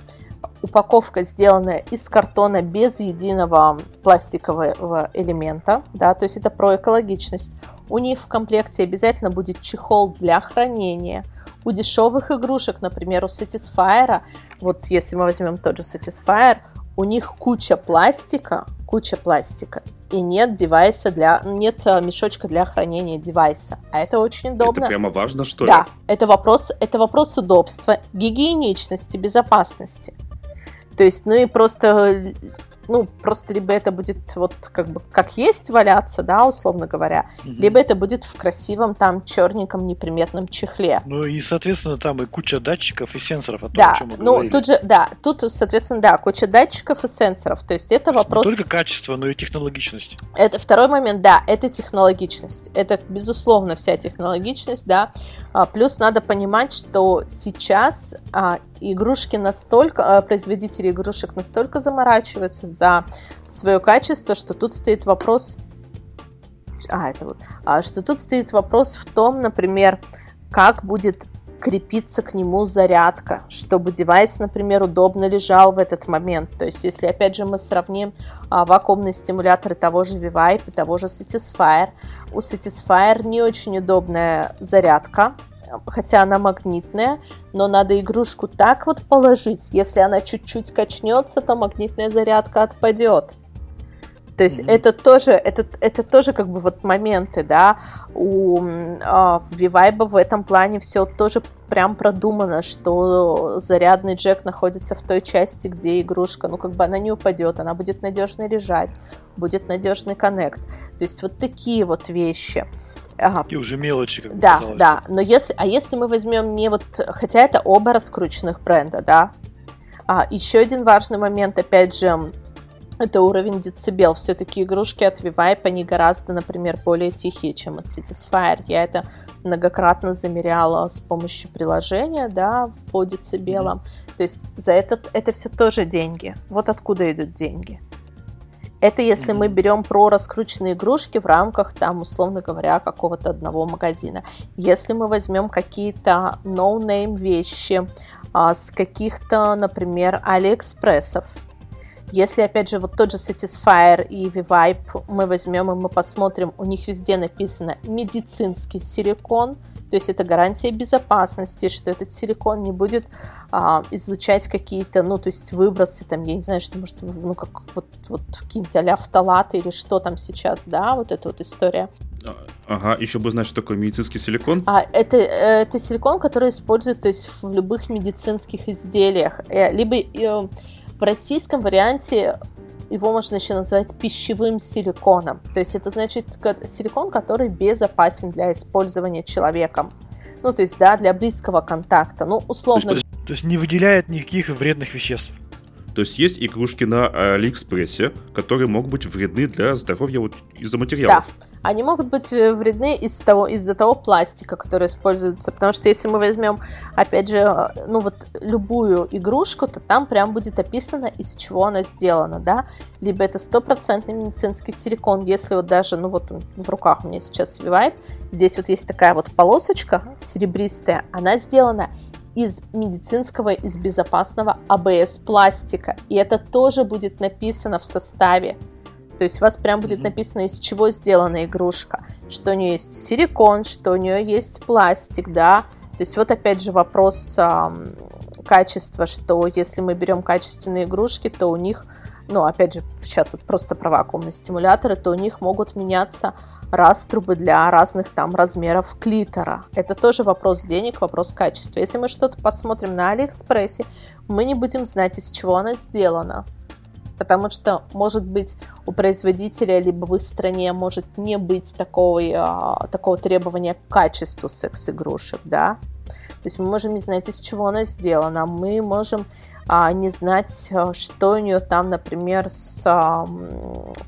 упаковка сделанная из картона без единого пластикового элемента, да, то есть это про экологичность. У них в комплекте обязательно будет чехол для хранения. У дешевых игрушек, например, у Satisfyer, вот если мы возьмем тот же Satisfyer, у них куча пластика, куча пластика и нет девайса для, нет э, мешочка для хранения девайса. А это очень удобно. Это прямо важно, что ли? Да, это вопрос, это вопрос удобства, гигиеничности, безопасности. То есть, ну и просто ну, просто либо это будет вот как бы как есть валяться, да, условно говоря, угу. либо это будет в красивом там черненьком неприметном чехле. Ну и, соответственно, там и куча датчиков и сенсоров, о том, да, о чем мы ну, говорили. тут же, да, тут, соответственно, да, куча датчиков и сенсоров, то есть это то есть вопрос... Не только качество, но и технологичность. Это второй момент, да, это технологичность, это, безусловно, вся технологичность, да, плюс надо понимать, что сейчас а, игрушки настолько, а, производители игрушек настолько заморачиваются за свое качество, что тут стоит вопрос, а это вот, а, что тут стоит вопрос в том, например, как будет крепиться к нему зарядка, чтобы девайс, например, удобно лежал в этот момент. То есть, если опять же мы сравним а, вакуумные стимуляторы того же Vivipe и того же Satisfyer, у Satisfyer не очень удобная зарядка, хотя она магнитная, но надо игрушку так вот положить, если она чуть-чуть качнется, то магнитная зарядка отпадет. То есть mm-hmm. это тоже, это, это тоже как бы вот моменты, да, у э, в этом плане все тоже прям продумано, что зарядный джек находится в той части, где игрушка, ну как бы она не упадет, она будет надежно лежать, будет надежный коннект. То есть вот такие вот вещи. Ага. Такие уже мелочи, как Да, казалось. да. Но если, а если мы возьмем не вот, хотя это оба раскрученных бренда, да. А, еще один важный момент, опять же, это уровень децибел. Все-таки игрушки от Vivipe, они гораздо, например, более тихие, чем от Satisfyer. Я это многократно замеряла с помощью приложения, да, по децибелам. Mm-hmm. То есть за это, это все тоже деньги. Вот откуда идут деньги. Это если mm-hmm. мы берем про раскрученные игрушки в рамках, там, условно говоря, какого-то одного магазина. Если мы возьмем какие-то no-name вещи а, с каких-то, например, Алиэкспрессов, если, опять же, вот тот же Satisfyer и Vivipe мы возьмем и мы посмотрим, у них везде написано медицинский силикон, то есть это гарантия безопасности, что этот силикон не будет а, излучать какие-то, ну, то есть выбросы, там, я не знаю, что может, ну, как вот, вот какие-нибудь а фталаты или что там сейчас, да, вот эта вот история. А, ага, еще бы знать, что такое медицинский силикон. А, это, это силикон, который используют то есть, в любых медицинских изделиях. Э, либо э, в российском варианте его можно еще назвать пищевым силиконом. То есть это значит силикон, который безопасен для использования человеком. Ну, то есть, да, для близкого контакта. Ну, условно... То есть, то есть не выделяет никаких вредных веществ. То есть есть игрушки на Алиэкспрессе, которые могут быть вредны для здоровья вот из-за материалов. Да они могут быть э, вредны из того, из-за того пластика, который используется. Потому что если мы возьмем, опять же, э, ну вот любую игрушку, то там прям будет описано, из чего она сделана, да. Либо это стопроцентный медицинский силикон, если вот даже, ну вот в руках у меня сейчас свивает, здесь вот есть такая вот полосочка серебристая, она сделана из медицинского, из безопасного АБС пластика. И это тоже будет написано в составе то есть у вас прям будет написано, из чего сделана игрушка. Что у нее есть силикон, что у нее есть пластик, да. То есть вот опять же вопрос эм, качества, что если мы берем качественные игрушки, то у них, ну опять же, сейчас вот просто про вакуумные стимуляторы, то у них могут меняться раструбы для разных там размеров клитора. Это тоже вопрос денег, вопрос качества. Если мы что-то посмотрим на Алиэкспрессе, мы не будем знать, из чего она сделана потому что, может быть, у производителя либо в их стране может не быть такого, а, такого требования к качеству секс-игрушек, да. То есть мы можем не знать, из чего она сделана, мы можем а, не знать, а, что у нее там, например, с, а,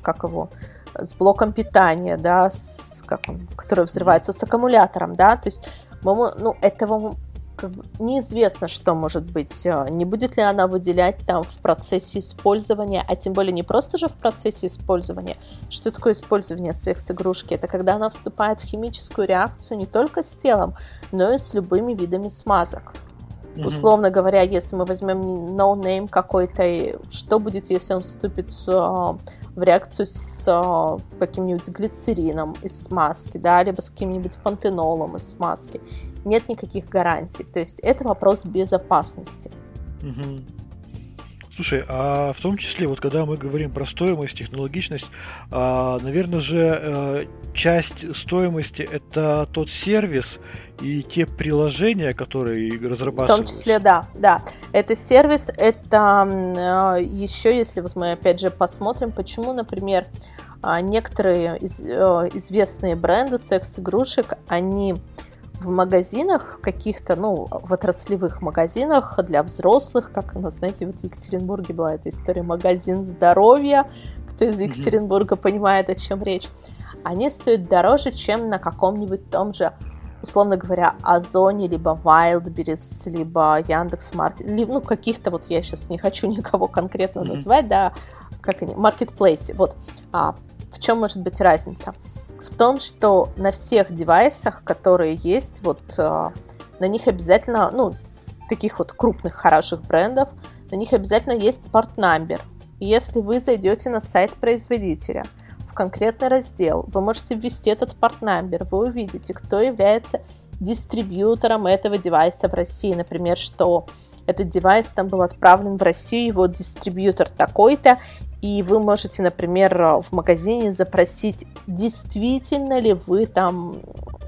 как его, с блоком питания, да, с, как он, который взрывается с аккумулятором, да, то есть ну, этого как бы неизвестно, что может быть. Э, не будет ли она выделять там в процессе использования, а тем более не просто же в процессе использования. Что такое использование секс-игрушки? Это когда она вступает в химическую реакцию не только с телом, но и с любыми видами смазок. Mm-hmm. Условно говоря, если мы возьмем no-name какой-то, что будет, если он вступит в, э, в реакцию с э, каким-нибудь глицерином из смазки, да, либо с каким-нибудь пантенолом из смазки нет никаких гарантий. То есть это вопрос безопасности. Угу. Слушай, а в том числе, вот когда мы говорим про стоимость, технологичность, а, наверное же э, часть стоимости это тот сервис и те приложения, которые разрабатываются. В том числе, да, да. Это сервис, это э, еще, если вот мы опять же посмотрим, почему, например, а, некоторые из, э, известные бренды секс-игрушек, они в магазинах каких-то, ну, в отраслевых магазинах для взрослых, как у нас, знаете, вот в Екатеринбурге была эта история магазин здоровья, кто из Екатеринбурга mm-hmm. понимает, о чем речь, они стоят дороже, чем на каком-нибудь том же условно говоря, Озоне, либо Wildberries, либо Яндекс.Маркет, либо, ну, каких-то, вот я сейчас не хочу никого конкретно mm-hmm. назвать, да, как они, маркетплейсе. Вот, а, в чем может быть разница? В том, что на всех девайсах, которые есть, вот э, на них обязательно, ну, таких вот крупных хороших брендов, на них обязательно есть порт-намбер. Если вы зайдете на сайт производителя, в конкретный раздел, вы можете ввести этот порт-намбер, вы увидите, кто является дистрибьютором этого девайса в России. Например, что этот девайс там был отправлен в Россию, его дистрибьютор такой-то, и вы можете, например, в магазине запросить, действительно ли вы там,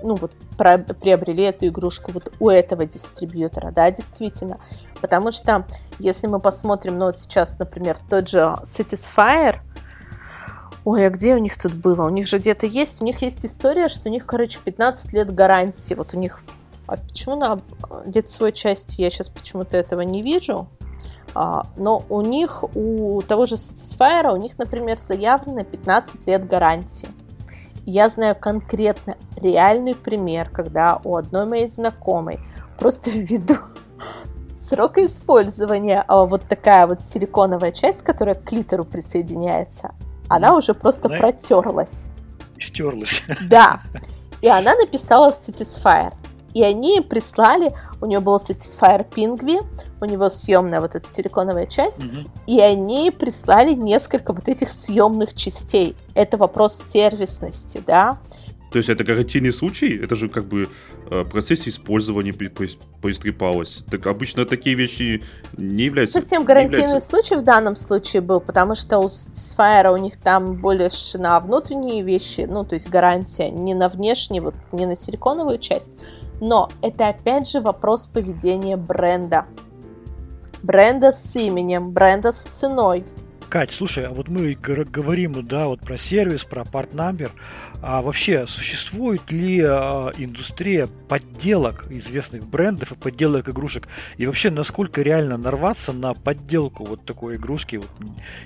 ну вот, приобрели эту игрушку вот у этого дистрибьютора, да, действительно. Потому что, если мы посмотрим, ну вот сейчас, например, тот же Satisfyer, Ой, а где у них тут было? У них же где-то есть, у них есть история, что у них, короче, 15 лет гарантии. Вот у них... А почему на лицевой части я сейчас почему-то этого не вижу? А, но у них, у того же Satisfyer, у них, например, заявлено 15 лет гарантии. Я знаю конкретно реальный пример, когда у одной моей знакомой просто (laughs) ввиду срока использования а вот такая вот силиконовая часть, которая к клитору присоединяется, она уже просто Знаешь, протерлась. Стерлась. Да. (laughs) И она написала в Satisfyer. И они прислали, у нее был Satisfyer Pingvi, у него съемная вот эта силиконовая часть, угу. и они прислали несколько вот этих съемных частей. Это вопрос сервисности, да. То есть это гарантийный случай? Это же как бы э, в процессе использования поистрепалось. Так обычно такие вещи не являются... Совсем гарантийный являются... случай в данном случае был, потому что у Satisfyer у них там больше на внутренние вещи, ну, то есть гарантия не на внешние, вот не на силиконовую часть, но это опять же вопрос поведения бренда. Бренда с именем, бренда с ценой. Кать, слушай, а вот мы говорим, да, вот про сервис, про партнамбер. А вообще, существует ли а, индустрия подделок известных брендов и подделок игрушек? И вообще, насколько реально нарваться на подделку вот такой игрушки, вот,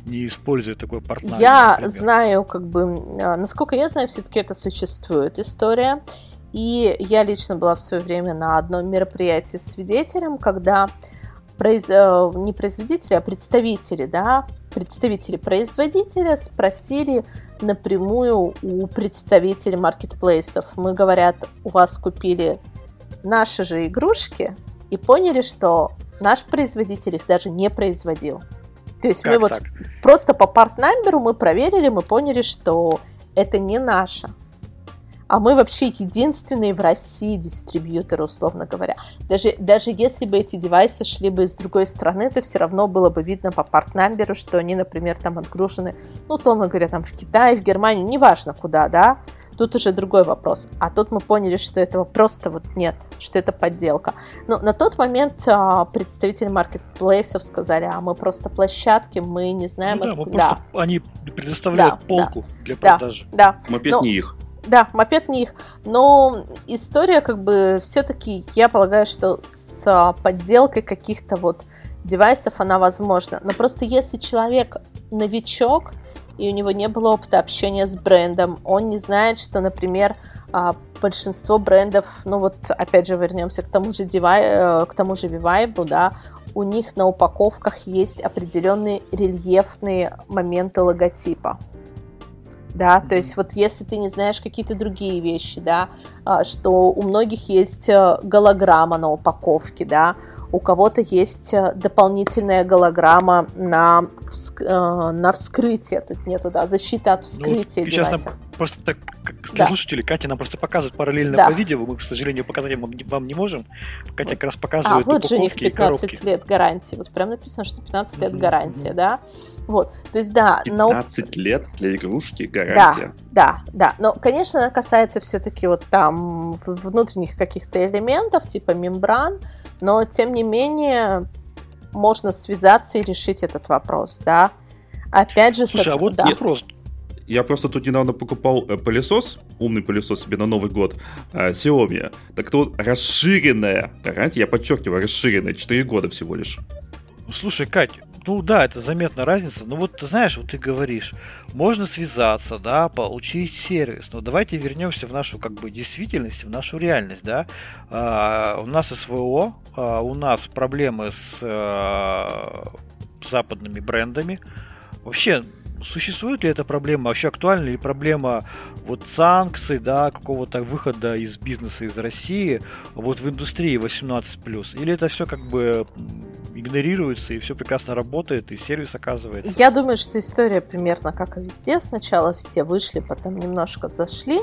не используя такой партнамбер? Я например? знаю, как бы, а, насколько я знаю, все-таки это существует история. И я лично была в свое время на одном мероприятии свидетелем, когда произ... Э, не производители, а представители, да, представители производителя спросили напрямую у представителей маркетплейсов. Мы, говорят, у вас купили наши же игрушки и поняли, что наш производитель их даже не производил. То есть как мы так? вот просто по партнамберу мы проверили, мы поняли, что это не наше а мы вообще единственные в России дистрибьюторы, условно говоря. Даже, даже если бы эти девайсы шли бы из другой страны, то все равно было бы видно по партнамберу, что они, например, там отгружены, ну, условно говоря, там в Китай, в Германию, неважно куда, да, Тут уже другой вопрос. А тут мы поняли, что этого просто вот нет, что это подделка. Но на тот момент а, представители маркетплейсов сказали, а мы просто площадки, мы не знаем... Ну, да, мы просто, они предоставляют да, полку да, для продажи. Да, да. Мопед Но, не их. Да, мопед не их. Но история, как бы, все-таки, я полагаю, что с подделкой каких-то вот девайсов она возможна. Но просто если человек новичок, и у него не было опыта общения с брендом, он не знает, что, например, а, большинство брендов, ну вот опять же вернемся к тому же Divide, э, к тому же Vivive, да, у них на упаковках есть определенные рельефные моменты логотипа да, то есть вот если ты не знаешь какие-то другие вещи, да, а, что у многих есть э, голограмма на упаковке, да, у кого-то есть э, дополнительная голограмма на, э, на вскрытие, тут нету, да, защита от вскрытия ну, сейчас, просто так, для да. слушателей, Катя нам просто показывает параллельно да. по видео, мы, к сожалению, показать вам не можем. Катя как раз показывает а, вот же у них 15 коробки. лет гарантии. Вот прям написано, что 15 лет гарантия, mm-hmm. да? Вот, то есть, да. 15 но... лет для игрушки гарантия. Да, да, да. Но, конечно, она касается все-таки вот там внутренних каких-то элементов, типа мембран, но, тем не менее, можно связаться и решить этот вопрос, да. Опять же... Слушай, с... а вот да. вопрос. Я просто тут недавно покупал э, пылесос, умный пылесос себе на Новый год, э, Xiaomi. Так тут расширенная гарантия, я подчеркиваю, расширенная, 4 года всего лишь. Слушай, Кать, ну да, это заметная разница. Но вот ты знаешь, вот ты говоришь, можно связаться, да, получить сервис. Но давайте вернемся в нашу как бы действительность, в нашу реальность, да. А, у нас СВО, а, у нас проблемы с а, западными брендами. Вообще, существует ли эта проблема, вообще актуальна ли проблема вот санкций, да, какого-то выхода из бизнеса из России вот в индустрии 18+, или это все как бы игнорируется и все прекрасно работает, и сервис оказывается? Я думаю, что история примерно как и везде. Сначала все вышли, потом немножко зашли,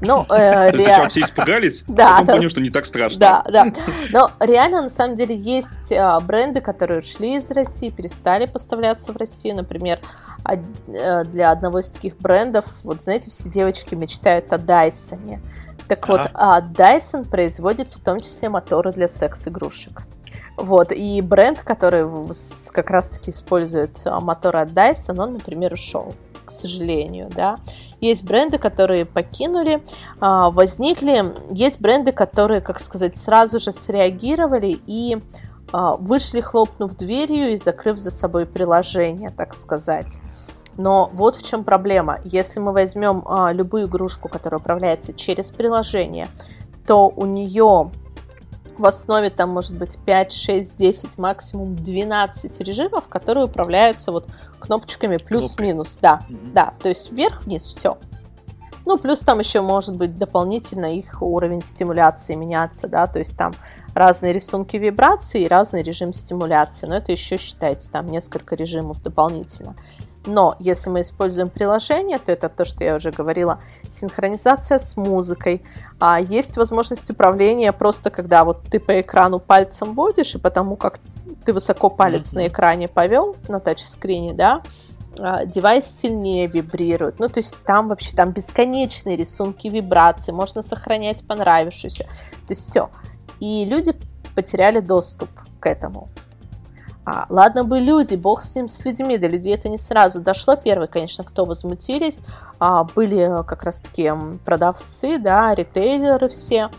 но э, (laughs) реально... все испугались, (laughs) да, потом да, понял, что не так страшно. Да, да. (laughs) Но реально, на самом деле, есть э, бренды, которые ушли из России, перестали поставляться в Россию. Например, для одного из таких брендов, вот знаете, все девочки мечтают о Дайсоне. Так вот, а Dyson производит в том числе моторы для секс-игрушек. Вот, и бренд, который как раз-таки использует а, моторы от Dyson, он, например, ушел, к сожалению, да. Есть бренды, которые покинули, а, возникли, есть бренды, которые, как сказать, сразу же среагировали и вышли, хлопнув дверью и закрыв за собой приложение, так сказать. Но вот в чем проблема. Если мы возьмем а, любую игрушку, которая управляется через приложение, то у нее в основе там может быть 5, 6, 10, максимум 12 режимов, которые управляются вот кнопочками плюс-минус. Да, mm-hmm. да, то есть вверх-вниз, все. Ну, плюс там еще может быть дополнительно их уровень стимуляции меняться, да, то есть там разные рисунки вибрации и разный режим стимуляции. Но это еще, считайте, там несколько режимов дополнительно. Но если мы используем приложение, то это то, что я уже говорила, синхронизация с музыкой. А есть возможность управления просто, когда вот ты по экрану пальцем водишь, и потому как ты высоко палец mm-hmm. на экране повел, на тачскрине, да, а, девайс сильнее вибрирует. Ну, то есть там вообще там бесконечные рисунки вибрации, можно сохранять понравившуюся. То есть все и люди потеряли доступ к этому. А, ладно бы люди, бог с ним, с людьми, до людей это не сразу дошло. Первые, конечно, кто возмутились, а, были как раз-таки продавцы, да, ритейлеры все,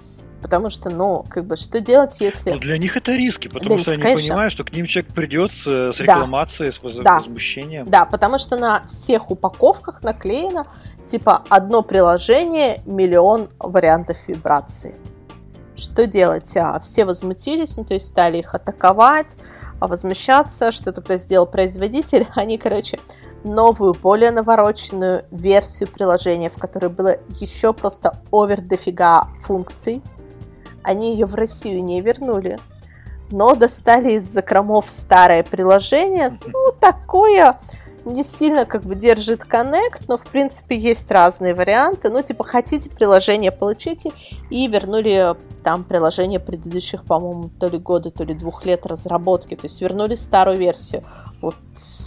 потому что, ну, как бы, что делать, если... Ну, для них это риски, потому для что них, они конечно. понимают, что к ним человек придет с, с рекламацией, да. с да. возмущением. Да, потому что на всех упаковках наклеено, типа, одно приложение, миллион вариантов вибрации. Что делать? А, все возмутились, ну, то есть стали их атаковать, а возмущаться. Что тогда сделал производитель? (laughs) Они, короче, новую, более навороченную версию приложения, в которой было еще просто овер дофига функций. Они ее в Россию не вернули, но достали из закромов старое приложение. Ну, такое не сильно как бы держит коннект, но в принципе есть разные варианты. Ну, типа, хотите приложение, получите. И вернули там приложение предыдущих, по-моему, то ли года, то ли двух лет разработки. То есть вернули старую версию. Вот,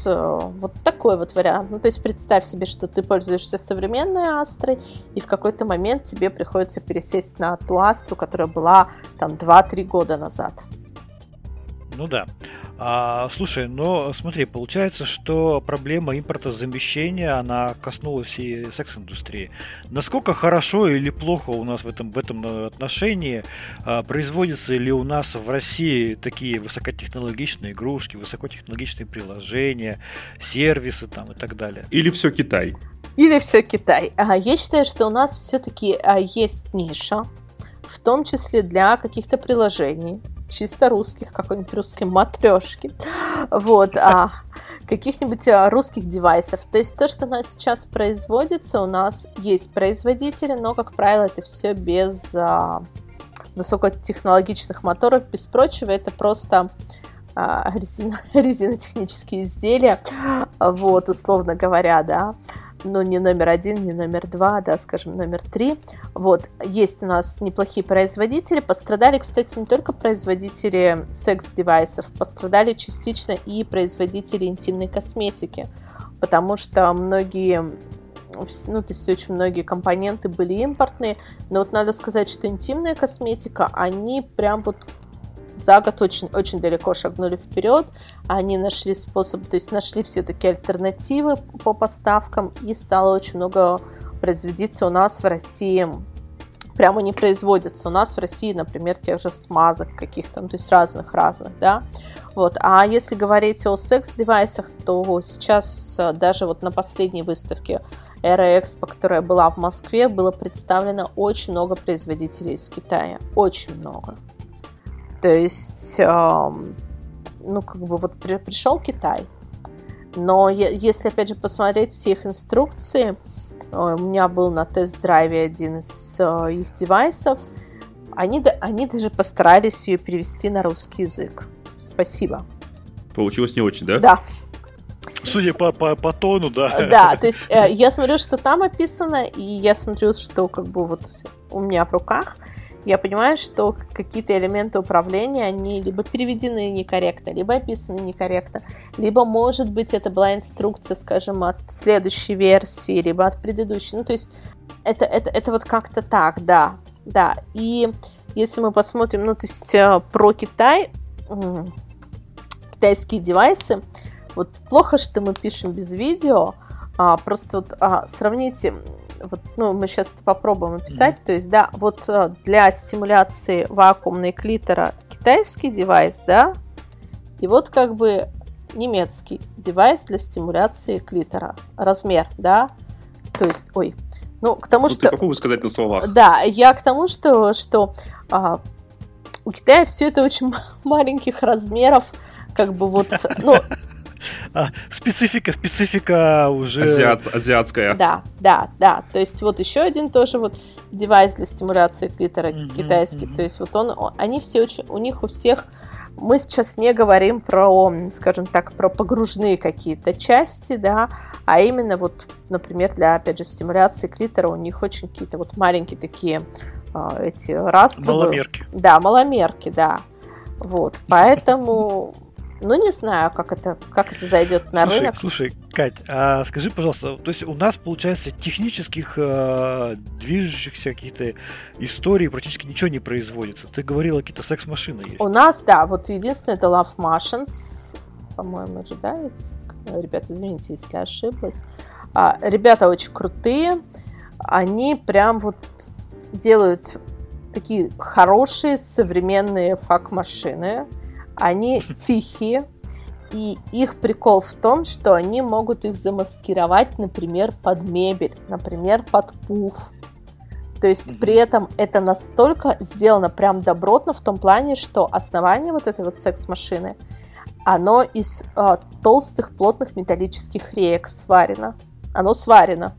вот такой вот вариант. Ну, то есть представь себе, что ты пользуешься современной Астрой, и в какой-то момент тебе приходится пересесть на ту Астру, которая была там 2-3 года назад. Ну да. А, слушай, но смотри, получается, что проблема импортозамещения, она коснулась и секс-индустрии. Насколько хорошо или плохо у нас в этом, в этом отношении а, производятся ли у нас в России такие высокотехнологичные игрушки, высокотехнологичные приложения, сервисы там и так далее? Или все Китай? Или все Китай. А, я считаю, что у нас все-таки а, есть ниша, в том числе для каких-то приложений, чисто русских, какой-нибудь русской матрешки, вот, а, каких-нибудь а, русских девайсов. То есть то, что у нас сейчас производится, у нас есть производители, но, как правило, это все без а, высокотехнологичных моторов, без прочего, это просто а, резино, (laughs) резинотехнические изделия, вот, условно говоря, да. Но не номер один, не номер два, да, скажем, номер три. Вот, есть у нас неплохие производители. Пострадали, кстати, не только производители секс-девайсов, пострадали частично и производители интимной косметики, потому что многие ну, то есть очень многие компоненты были импортные, но вот надо сказать, что интимная косметика, они прям вот за год очень, очень далеко шагнули вперед. Они нашли способ, то есть нашли все-таки альтернативы по поставкам, и стало очень много производиться у нас в России прямо не производятся. У нас в России, например, тех же смазок каких-то, ну, то есть разных-разных, да. Вот. А если говорить о секс-девайсах, то сейчас э, даже вот на последней выставке Эра Экспо, которая была в Москве, было представлено очень много производителей из Китая. Очень много. То есть, эм, ну, как бы вот при, пришел Китай. Но если, опять же, посмотреть все их инструкции, э, у меня был на тест-драйве один из э, их девайсов, они, они даже постарались ее перевести на русский язык. Спасибо. Получилось не очень, да? Да. Судя по, по, по тону, да. Да, то есть э, я смотрю, что там описано, и я смотрю, что как бы вот у меня в руках – я понимаю, что какие-то элементы управления, они либо переведены некорректно, либо описаны некорректно, либо, может быть, это была инструкция, скажем, от следующей версии, либо от предыдущей. Ну, то есть это, это, это вот как-то так, да, да. И если мы посмотрим, ну, то есть э, про Китай, китайские девайсы, вот плохо, что мы пишем без видео, а, просто вот а, сравните вот, ну, мы сейчас это попробуем описать. Mm-hmm. То есть, да, вот э, для стимуляции вакуумной клитора китайский девайс, да, и вот как бы немецкий девайс для стимуляции клитора. Размер, да, то есть, ой, ну, к тому, ну, что... Попробуй сказать на словах. Да, я к тому, что, что а, у Китая все это очень (laughs) маленьких размеров, как бы вот, ну, специфика, специфика уже... Азиат, азиатская. Да, да, да. То есть вот еще один тоже вот девайс для стимуляции клитора mm-hmm, китайский. Mm-hmm. То есть вот он, они все очень, у них у всех мы сейчас не говорим про, скажем так, про погружные какие-то части, да, а именно вот, например, для, опять же, стимуляции клитора у них очень какие-то вот маленькие такие э, эти раструбы. Маломерки. Да, маломерки, да. Вот, поэтому ну, не знаю, как это, как это зайдет на слушай, рынок. Слушай, Кать, а скажи, пожалуйста, то есть у нас, получается, технических э, движущихся каких-то историй практически ничего не производится. Ты говорила, какие-то секс-машины есть. У нас, да, вот единственное, это Love Machines, по-моему, ведь? Ребята, извините, если ошиблась. А, ребята очень крутые, они прям вот делают такие хорошие современные фак-машины, они тихие, и их прикол в том, что они могут их замаскировать, например, под мебель, например, под пуф. То есть при этом это настолько сделано прям добротно в том плане, что основание вот этой вот секс-машины, оно из э, толстых плотных металлических реек сварено. Оно сварено.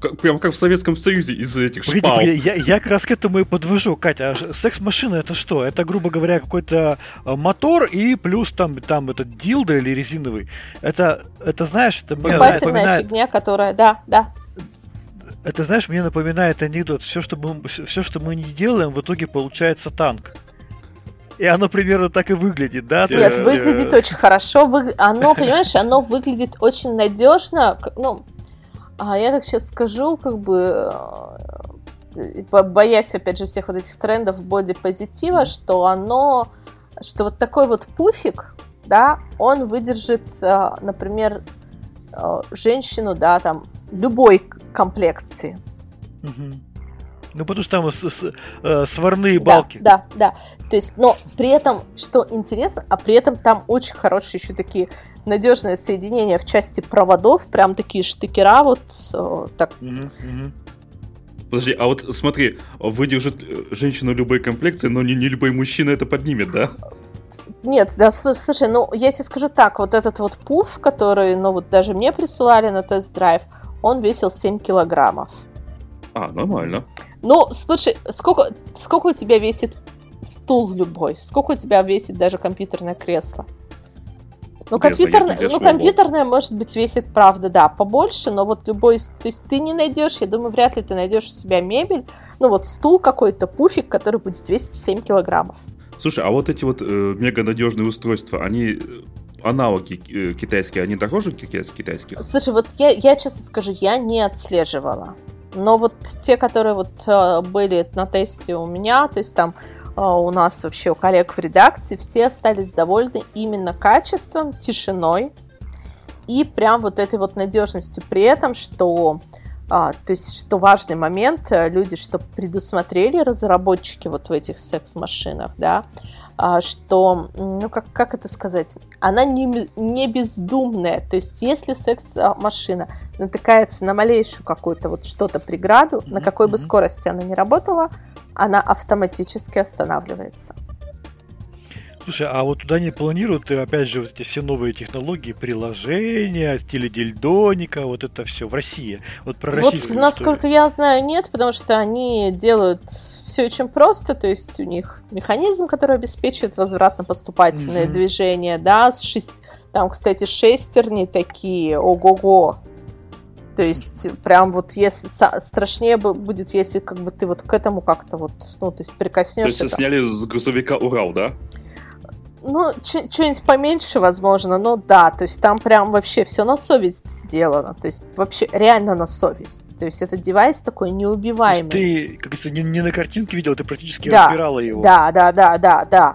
Как, прям как в Советском Союзе из этих Погоди, шпал. Я, я как раз к этому и подвожу, Катя. А секс-машина это что? Это, грубо говоря, какой-то а, мотор и плюс там, там этот дилдо или резиновый. Это, это знаешь, это мне напоминает... фигня, которая, да, да. Это, знаешь, мне напоминает анекдот. Все что, мы, все, что мы не делаем, в итоге получается танк. И оно примерно так и выглядит, да? Нет, выглядит очень хорошо. Вы... Оно, понимаешь, оно выглядит очень надежно. Ну, а я так сейчас скажу, как бы э, боясь, опять же, всех вот этих трендов боди-позитива, что оно, что вот такой вот пуфик, да, он выдержит, э, например, э, женщину, да, там, любой комплекции. Ну, потому что там с, с, э, сварные балки. Да, да, да. То есть, но при этом, что интересно, а при этом там очень хорошие еще такие надежное соединение в части проводов, прям такие штыкера вот э, так. Подожди, а вот смотри, выдержит э, женщину любой комплекции, но не, не любой мужчина это поднимет, да? Нет, да, слушай, ну я тебе скажу так, вот этот вот пуф, который, ну вот даже мне присылали на тест-драйв, он весил 7 килограммов. А, нормально. Ну, слушай, сколько, сколько у тебя весит стул любой? Сколько у тебя весит даже компьютерное кресло? Ну, компьютерная, ну, компьютерная, может быть, весит, правда, да, побольше, но вот любой... То есть ты не найдешь, я думаю, вряд ли ты найдешь у себя мебель, ну, вот стул какой-то, пуфик, который будет весить 7 килограммов. Слушай, а вот эти вот э, мега надежные устройства, они э, аналоги э, китайские, они дороже китайских? Слушай, вот я, я честно скажу, я не отслеживала. Но вот те, которые вот э, были на тесте у меня, то есть там э, у нас вообще у коллег в редакции, все остались довольны именно качеством, тишиной и прям вот этой вот надежностью. При этом, что а, то есть, что важный момент, люди, что предусмотрели разработчики вот в этих секс-машинах, да, что, ну как, как это сказать, она не, не бездумная. То есть если секс-машина натыкается на малейшую какую-то вот что-то преграду, mm-hmm. на какой бы скорости она ни работала, она автоматически останавливается. Слушай, а вот туда не планируют, опять же, вот эти все новые технологии, приложения, стиле дельдоника, вот это все в России? Вот про вот, российскую насколько историю. я знаю, нет, потому что они делают все очень просто, то есть у них механизм, который обеспечивает возвратно-поступательное mm-hmm. движение, да, с шесть... там, кстати, шестерни такие, ого-го, то есть прям вот если страшнее будет, если как бы ты вот к этому как-то вот, ну, то есть прикоснешься. То есть сняли с грузовика Урал, да? Ну, что-нибудь поменьше, возможно, но да, то есть там прям вообще все на совесть сделано, то есть вообще реально на совесть. То есть это девайс такой неубиваемый. ты, как говорится, не, не на картинке видел, ты практически да, разбирала его. Да, да, да, да, да.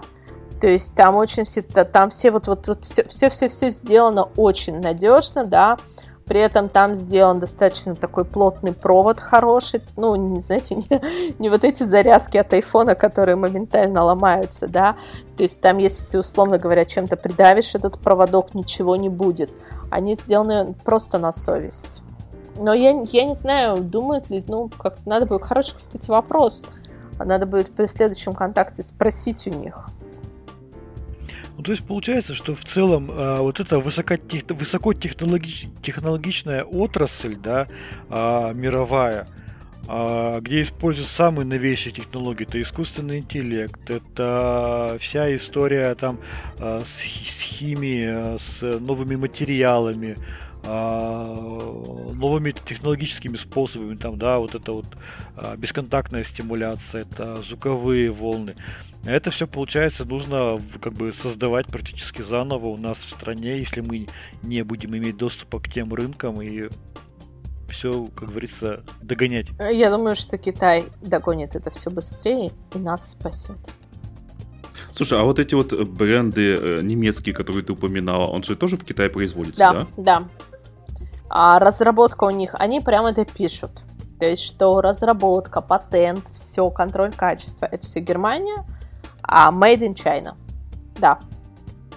То есть там очень все, там все вот, вот, вот все, все, все, все сделано очень надежно, да. При этом там сделан достаточно такой плотный провод хороший. Ну, не знаете, (laughs) не, не вот эти зарядки от айфона, которые моментально ломаются, да. То есть там, если ты, условно говоря, чем-то придавишь этот проводок, ничего не будет. Они сделаны просто на совесть. Но я, я не знаю, думают ли, ну, как надо будет, хороший, кстати, вопрос. Надо будет при следующем контакте спросить у них. Ну, то есть получается, что в целом а, вот эта высокотех... высокотехнологичная отрасль, да, а, мировая, а, где используют самые новейшие технологии, это искусственный интеллект, это вся история там а, с, с химией, с новыми материалами, новыми технологическими способами, там, да, вот это вот а, бесконтактная стимуляция, это звуковые волны. Это все, получается, нужно как бы создавать практически заново у нас в стране, если мы не будем иметь доступа к тем рынкам и все, как говорится, догонять. Я думаю, что Китай догонит это все быстрее и нас спасет. Слушай, а вот эти вот бренды э, немецкие, которые ты упоминала, он же тоже в Китае производится, да? Да, да а разработка у них, они прямо это пишут. То есть, что разработка, патент, все, контроль качества, это все Германия, а made in China. Да.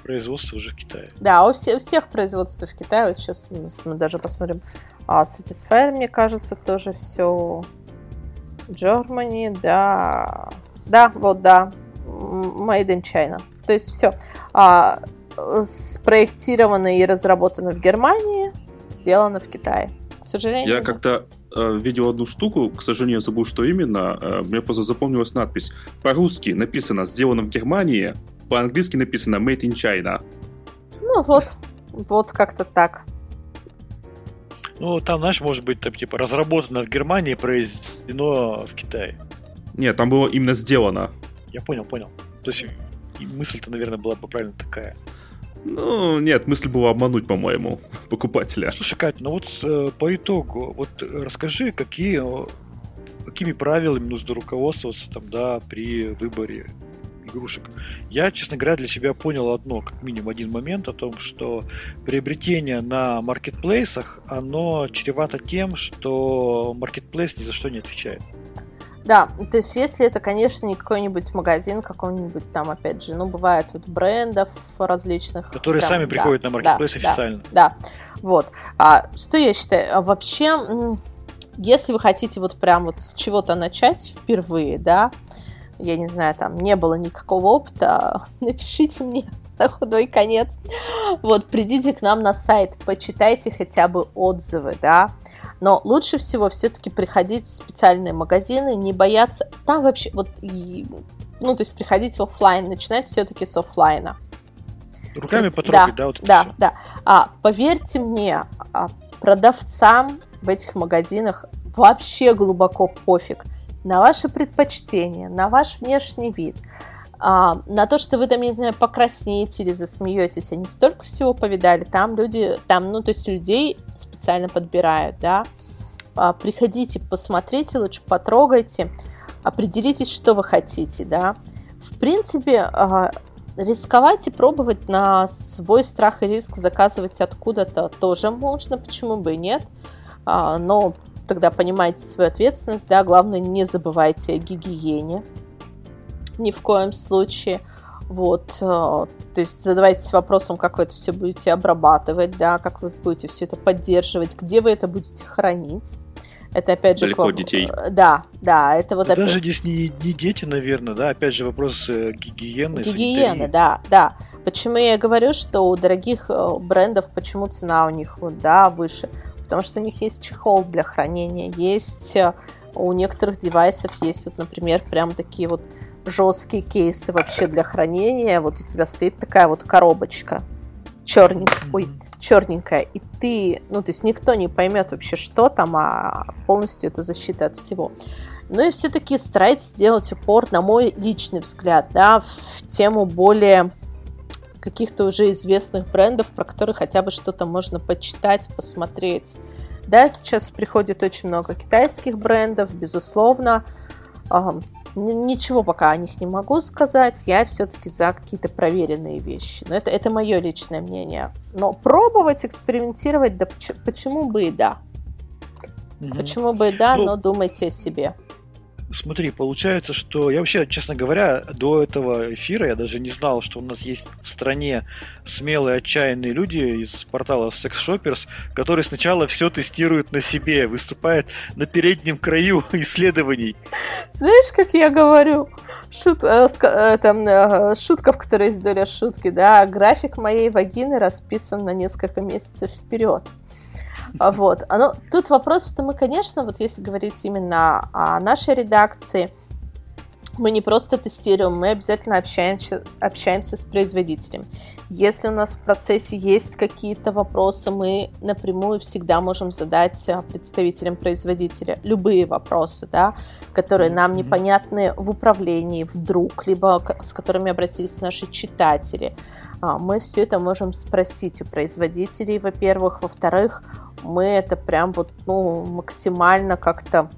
Производство уже в Китае. Да, у, все, у всех производство в Китае. Вот сейчас мы даже посмотрим. А, Satisfyer, мне кажется, тоже все. Germany, да. Да, вот, да. Made in China. То есть все. А, спроектировано и разработано в Германии, сделано в Китае. К сожалению. Я как-то э, видел одну штуку, к сожалению, забыл, что именно. Э, мне просто запомнилась надпись. По-русски написано «Сделано в Германии», по-английски написано «Made in China». Ну вот, вот как-то так. Ну, там, знаешь, может быть, там, типа, разработано в Германии, произведено в Китае. Нет, там было именно сделано. Я понял, понял. То есть мысль-то, наверное, была бы правильно такая. Ну, нет, мысль была обмануть, по-моему, (laughs) покупателя. Слушай, Катя, ну вот э, по итогу, вот расскажи, какие, какими правилами нужно руководствоваться там, да, при выборе игрушек. Я, честно говоря, для себя понял одно, как минимум один момент о том, что приобретение на маркетплейсах, оно чревато тем, что маркетплейс ни за что не отвечает. Да, то есть если это, конечно, не какой-нибудь магазин, какой-нибудь там, опять же, ну, бывает тут брендов различных. Которые прям, сами да, приходят на маркетплейс да, официально. Да, да, вот. А, что я считаю? А вообще, если вы хотите вот прям вот с чего-то начать впервые, да, я не знаю, там не было никакого опыта, (laughs) напишите мне на худой конец. Вот, придите к нам на сайт, почитайте хотя бы отзывы, да, но лучше всего все-таки приходить в специальные магазины, не бояться. Там вообще вот, и, ну, то есть приходить в офлайн, начинать все-таки с офлайна. руками потрогать, да, да, вот да, все. да. А, поверьте мне, а, продавцам в этих магазинах вообще глубоко пофиг на ваши предпочтения, на ваш внешний вид, а, на то, что вы там, не знаю, покраснеете или засмеетесь, они столько всего повидали, там люди, там, ну, то есть людей специально подбирают, да, а, приходите, посмотрите, лучше потрогайте, определитесь, что вы хотите, да. В принципе, а, рисковать и пробовать на свой страх и риск заказывать откуда-то тоже можно, почему бы и нет. А, но тогда понимайте свою ответственность, да, главное не забывайте о гигиене, ни в коем случае. Вот, э, то есть задавайтесь вопросом, как вы это все будете обрабатывать, да, как вы будете все это поддерживать, где вы это будете хранить. Это опять же... Далеко от детей. Да, да, это вот... Да опять... Даже здесь не, не дети, наверное, да, опять же вопрос э, гигиены, Гигиены, санитарии. да, да. Почему я говорю, что у дорогих э, брендов, почему цена у них, вот, да, выше? Потому что у них есть чехол для хранения, есть у некоторых девайсов есть вот, например, прям такие вот жесткие кейсы вообще для хранения. Вот у тебя стоит такая вот коробочка черненькая, ой, черненькая, и ты, ну, то есть никто не поймет вообще, что там, а полностью это защита от всего. Ну и все-таки старайтесь сделать упор, на мой личный взгляд, да, в тему более каких-то уже известных брендов, про которые хотя бы что-то можно почитать, посмотреть. Да, сейчас приходит очень много китайских брендов, безусловно. Ничего пока о них не могу сказать. Я все-таки за какие-то проверенные вещи. Но это, это мое личное мнение. Но пробовать, экспериментировать, да поч- почему бы и да. Мгм. Почему бы и да, Ну, но думайте о себе. Смотри, получается, что я вообще, честно говоря, до этого эфира я даже не знал, что у нас есть в стране смелые, отчаянные люди из портала Sex Shoppers, которые сначала все тестируют на себе, выступают на переднем краю (laughs) исследований. Знаешь, как я говорю? Шут, э, э, там, э, шутка, в которой есть доля шутки, да, график моей вагины расписан на несколько месяцев вперед. (laughs) А Вот. А, ну, тут вопрос, что мы, конечно, вот если говорить именно о нашей редакции, мы не просто тестируем, мы обязательно общаемся, общаемся с производителем. Если у нас в процессе есть какие-то вопросы, мы напрямую всегда можем задать а, представителям производителя любые вопросы, да, которые нам непонятны в управлении вдруг, либо с которыми обратились наши читатели. А, Мы все это можем спросить у производителей, во-первых. Во-вторых, мы это прям вот ну, максимально как-то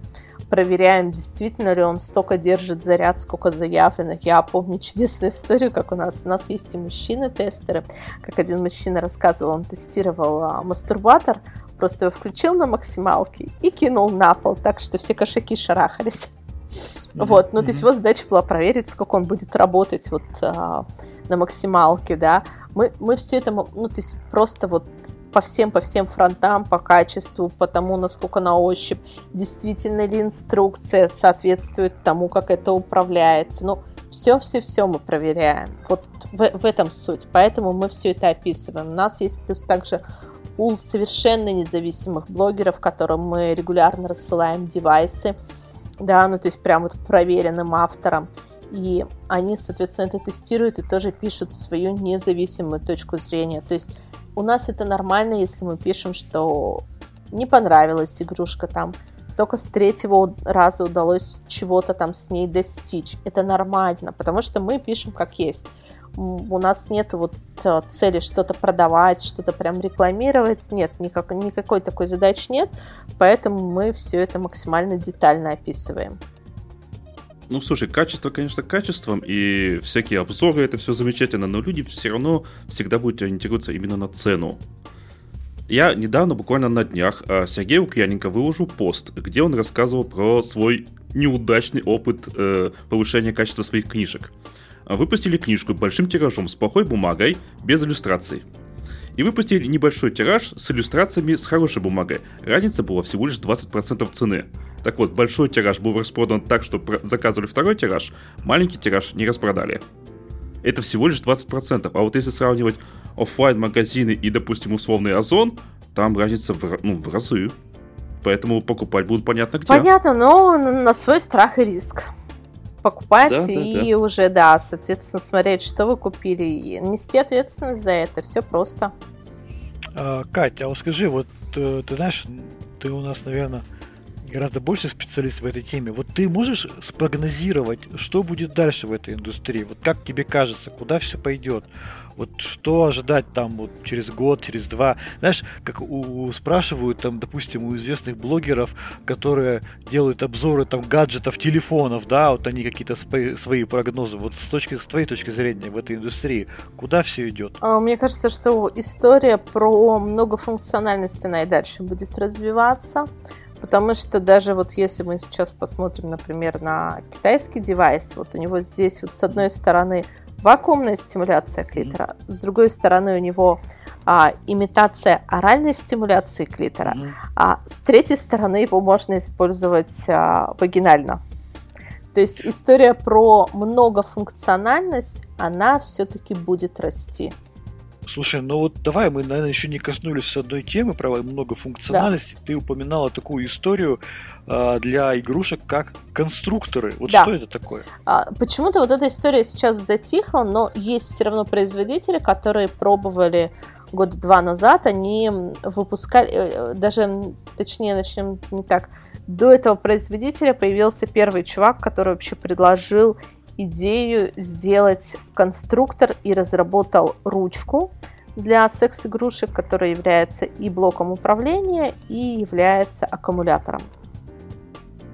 проверяем, действительно ли он столько держит заряд, сколько заявлено. Я помню чудесную историю, как у нас. У нас есть и мужчины-тестеры. Как один мужчина рассказывал, он тестировал а, мастурбатор, просто его включил на максималке и кинул на пол, так что все кошаки шарахались. Вот, ну, то есть его задача была проверить, сколько он будет работать вот а, на максималке, да. Мы, мы все это, ну, то есть просто вот по всем, по всем фронтам, по качеству, по тому, насколько на ощупь, действительно ли инструкция соответствует тому, как это управляется. Ну, все-все-все мы проверяем. Вот в, в этом суть. Поэтому мы все это описываем. У нас есть плюс также пул совершенно независимых блогеров, которым мы регулярно рассылаем девайсы. Да, ну то есть прям вот проверенным авторам. И они, соответственно, это тестируют и тоже пишут свою независимую точку зрения. То есть у нас это нормально, если мы пишем, что не понравилась игрушка там, только с третьего раза удалось чего-то там с ней достичь. Это нормально, потому что мы пишем как есть. У нас нет вот э, цели что-то продавать, что-то прям рекламировать. Нет, никак, никакой такой задачи нет. Поэтому мы все это максимально детально описываем. Ну, слушай, качество, конечно, качеством, и всякие обзоры, это все замечательно, но люди все равно всегда будут ориентироваться именно на цену. Я недавно, буквально на днях, а, Сергей Лукьяненко выложил пост, где он рассказывал про свой неудачный опыт э, повышения качества своих книжек. Выпустили книжку большим тиражом с плохой бумагой, без иллюстраций. И выпустили небольшой тираж с иллюстрациями с хорошей бумагой. Разница была всего лишь 20% цены. Так вот, большой тираж был распродан так, что заказывали второй тираж, маленький тираж не распродали. Это всего лишь 20%. А вот если сравнивать оффлайн магазины и, допустим, условный Озон, там разница в, ну, в разы. Поэтому покупать будут понятно где. Понятно, но на свой страх и риск. Покупать да, и да, да. уже, да, соответственно, смотреть, что вы купили, и нести ответственность за это. Все просто. А, Катя, а вот скажи, вот э, ты знаешь, ты у нас, наверное, гораздо больше специалист в этой теме. Вот ты можешь спрогнозировать, что будет дальше в этой индустрии? Вот как тебе кажется, куда все пойдет? Вот что ожидать там вот через год, через два? Знаешь, как у, спрашивают там, допустим, у известных блогеров, которые делают обзоры там гаджетов, телефонов, да, вот они какие-то свои, прогнозы. Вот с точки с твоей точки зрения в этой индустрии, куда все идет? А, мне кажется, что история про многофункциональность она и дальше будет развиваться. Потому что даже вот если мы сейчас посмотрим, например, на китайский девайс, вот у него здесь вот с одной стороны вакуумная стимуляция клитора, с другой стороны у него а, имитация оральной стимуляции клитора, mm-hmm. а с третьей стороны его можно использовать а, вагинально. То есть история про многофункциональность, она все-таки будет расти. Слушай, ну вот давай мы, наверное, еще не коснулись одной темы про многофункциональности. Да. Ты упоминала такую историю э, для игрушек, как конструкторы. Вот да. что это такое? А, почему-то вот эта история сейчас затихла, но есть все равно производители, которые пробовали года два назад, они выпускали, э, э, даже, точнее, начнем не так, до этого производителя появился первый чувак, который вообще предложил идею сделать конструктор и разработал ручку для секс-игрушек, которая является и блоком управления, и является аккумулятором.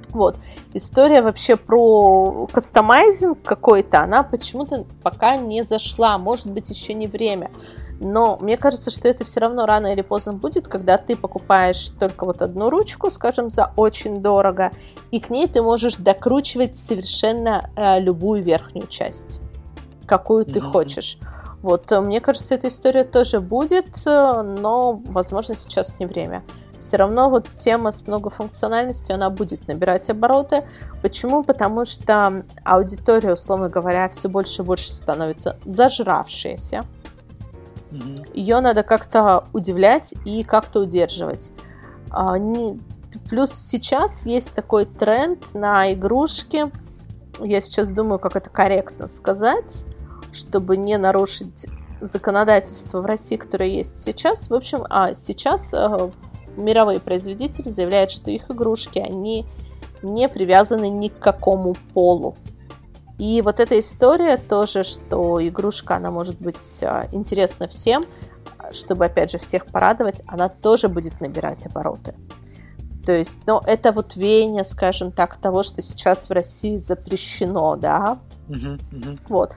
Вот. История вообще про кастомайзинг какой-то, она почему-то пока не зашла. Может быть, еще не время. Но мне кажется, что это все равно рано или поздно будет, когда ты покупаешь только вот одну ручку, скажем, за очень дорого, и к ней ты можешь докручивать совершенно э, любую верхнюю часть, какую ты mm-hmm. хочешь. Вот, э, мне кажется, эта история тоже будет, э, но, возможно, сейчас не время. Все равно вот тема с многофункциональностью, она будет набирать обороты. Почему? Потому что аудитория, условно говоря, все больше и больше становится зажравшаяся ее надо как-то удивлять и как-то удерживать. А, не... Плюс сейчас есть такой тренд на игрушки. Я сейчас думаю, как это корректно сказать, чтобы не нарушить законодательство в России, которое есть сейчас. В общем, а сейчас э, мировые производители заявляют, что их игрушки, они не привязаны ни к какому полу. И вот эта история тоже, что игрушка, она может быть а, интересна всем, чтобы, опять же, всех порадовать, она тоже будет набирать обороты. То есть, но ну, это вот веяние, скажем так, того, что сейчас в России запрещено, да. Uh-huh, uh-huh. Вот.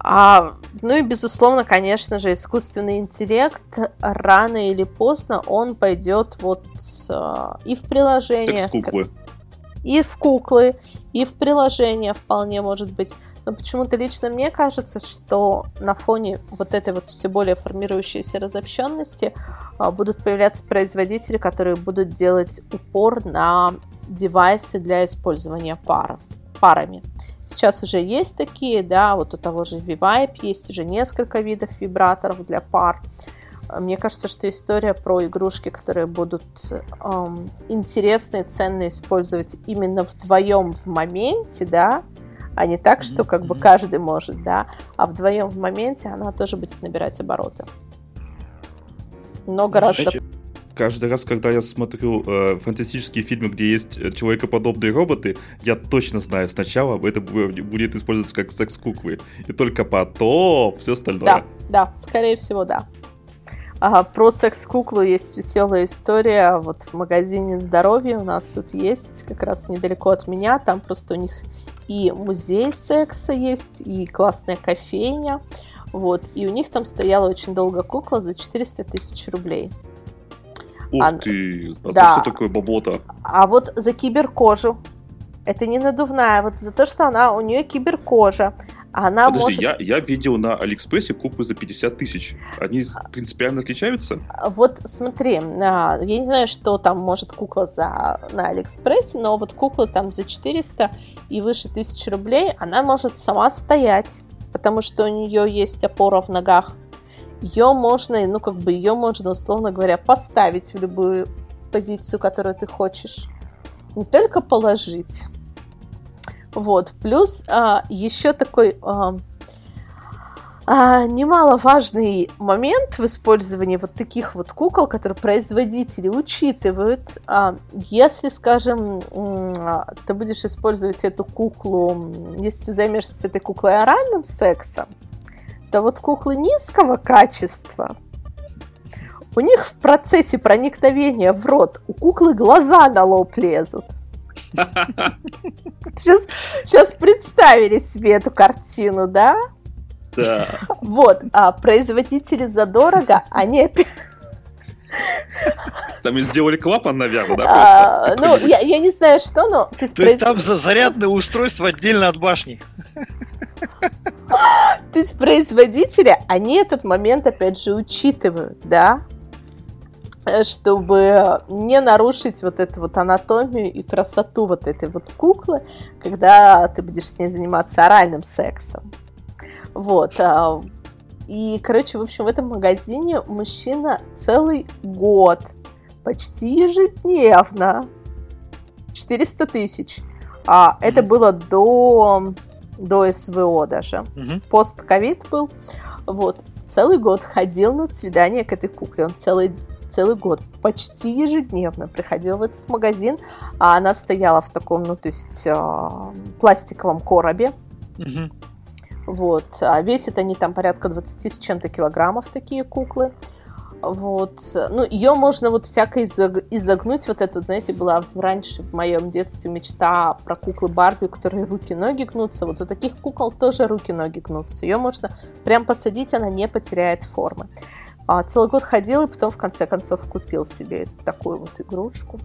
А, ну и, безусловно, конечно же, искусственный интеллект рано или поздно он пойдет вот а, и в приложение. Как и в куклы, и в приложения вполне может быть. Но почему-то лично мне кажется, что на фоне вот этой вот все более формирующейся разобщенности а, будут появляться производители, которые будут делать упор на девайсы для использования пар, парами. Сейчас уже есть такие, да, вот у того же ViVibe есть уже несколько видов вибраторов для пар. Мне кажется, что история про игрушки, которые будут эм, интересны и ценно использовать именно вдвоем в моменте, да, а не так, что как бы каждый может, да, а вдвоем в моменте она тоже будет набирать обороты. Но гораздо... каждый раз, когда я смотрю э, фантастические фильмы, где есть э, человекоподобные роботы, я точно знаю, сначала это будет использоваться как секс-куклы, и только потом все остальное. Да, да, скорее всего, да. А, про секс-куклу есть веселая история. Вот в магазине здоровья у нас тут есть, как раз недалеко от меня. Там просто у них и музей секса есть, и классная кофейня. Вот. И у них там стояла очень долго кукла за 400 тысяч рублей. Ух а, ты! А да. что такое бабота? А вот за киберкожу. Это не надувная, вот за то, что она, у нее киберкожа. Она Подожди, может... я, я видел на Алиэкспрессе куклы за 50 тысяч. Они принципиально отличаются? Вот смотри, а, я не знаю, что там может кукла за на Алиэкспрессе, но вот кукла там за 400 и выше тысячи рублей, она может сама стоять, потому что у нее есть опора в ногах. Ее можно, ну как бы ее можно, условно говоря, поставить в любую позицию, которую ты хочешь. Не только положить. Вот, плюс а, еще такой а, а, немаловажный момент в использовании вот таких вот кукол, которые производители учитывают. А, если, скажем, а, ты будешь использовать эту куклу, если ты займешься с этой куклой оральным сексом, то вот куклы низкого качества, у них в процессе проникновения в рот у куклы глаза на лоб лезут. (laughs) Сейчас, сейчас представили себе эту картину, да? Да. Вот, а производители задорого, они опять... Там сделали клапан, наверное, да? А, ну, я, я не знаю, что, но... То есть, то есть там зарядное устройство отдельно от башни. То есть производители, они этот момент, опять же, учитывают, да? Чтобы не нарушить вот эту вот анатомию и красоту вот этой вот куклы, когда ты будешь с ней заниматься оральным сексом. Вот. А, и, короче, в общем, в этом магазине мужчина целый год, почти ежедневно, 400 тысяч. А, это было до, до СВО даже. mm Пост-ковид был. Вот. Целый год ходил на свидание к этой кукле. Он целый целый год, почти ежедневно приходил в этот магазин, а она стояла в таком, ну, то есть э, пластиковом коробе. Угу. Вот. А весят они там порядка 20 с чем-то килограммов, такие куклы. Вот. Ну, ее можно вот всяко изогнуть. Вот это, знаете, была раньше в моем детстве мечта про куклы Барби, у которой руки-ноги гнутся. Вот у таких кукол тоже руки-ноги гнутся. Ее можно прям посадить, она не потеряет формы. А, целый год ходил и потом в конце концов купил себе такую вот игрушку.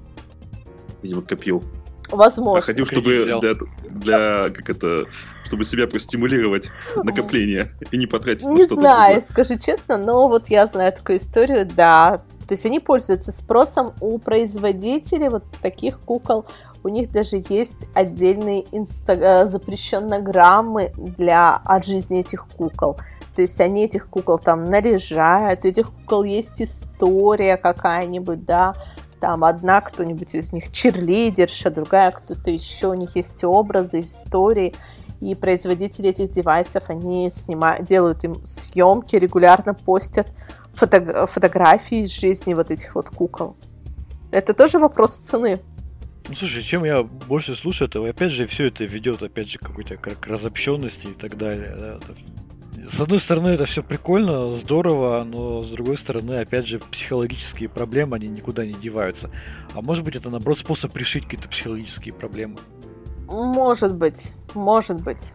Видимо, копил. Возможно. А ходил, чтобы для, для, как это, чтобы себя простимулировать (laughs) накопление и не потратить Не на что-то знаю, другое. скажу честно, но вот я знаю такую историю, да. То есть они пользуются спросом у производителей вот таких кукол. У них даже есть отдельные инста... Э, запрещеннограммы для от жизни этих кукол. То есть они этих кукол там наряжают, у этих кукол есть история какая-нибудь, да, там одна кто-нибудь из них черлидерша, другая кто-то еще, у них есть образы, истории, и производители этих девайсов, они снимают, делают им съемки, регулярно постят фото фотографии из жизни вот этих вот кукол. Это тоже вопрос цены. Ну, слушай, чем я больше слушаю, то опять же все это ведет, опять же, какой-то к разобщенности и так далее. Да? С одной стороны, это все прикольно, здорово, но с другой стороны, опять же, психологические проблемы, они никуда не деваются. А может быть, это, наоборот, способ решить какие-то психологические проблемы? Может быть, может быть.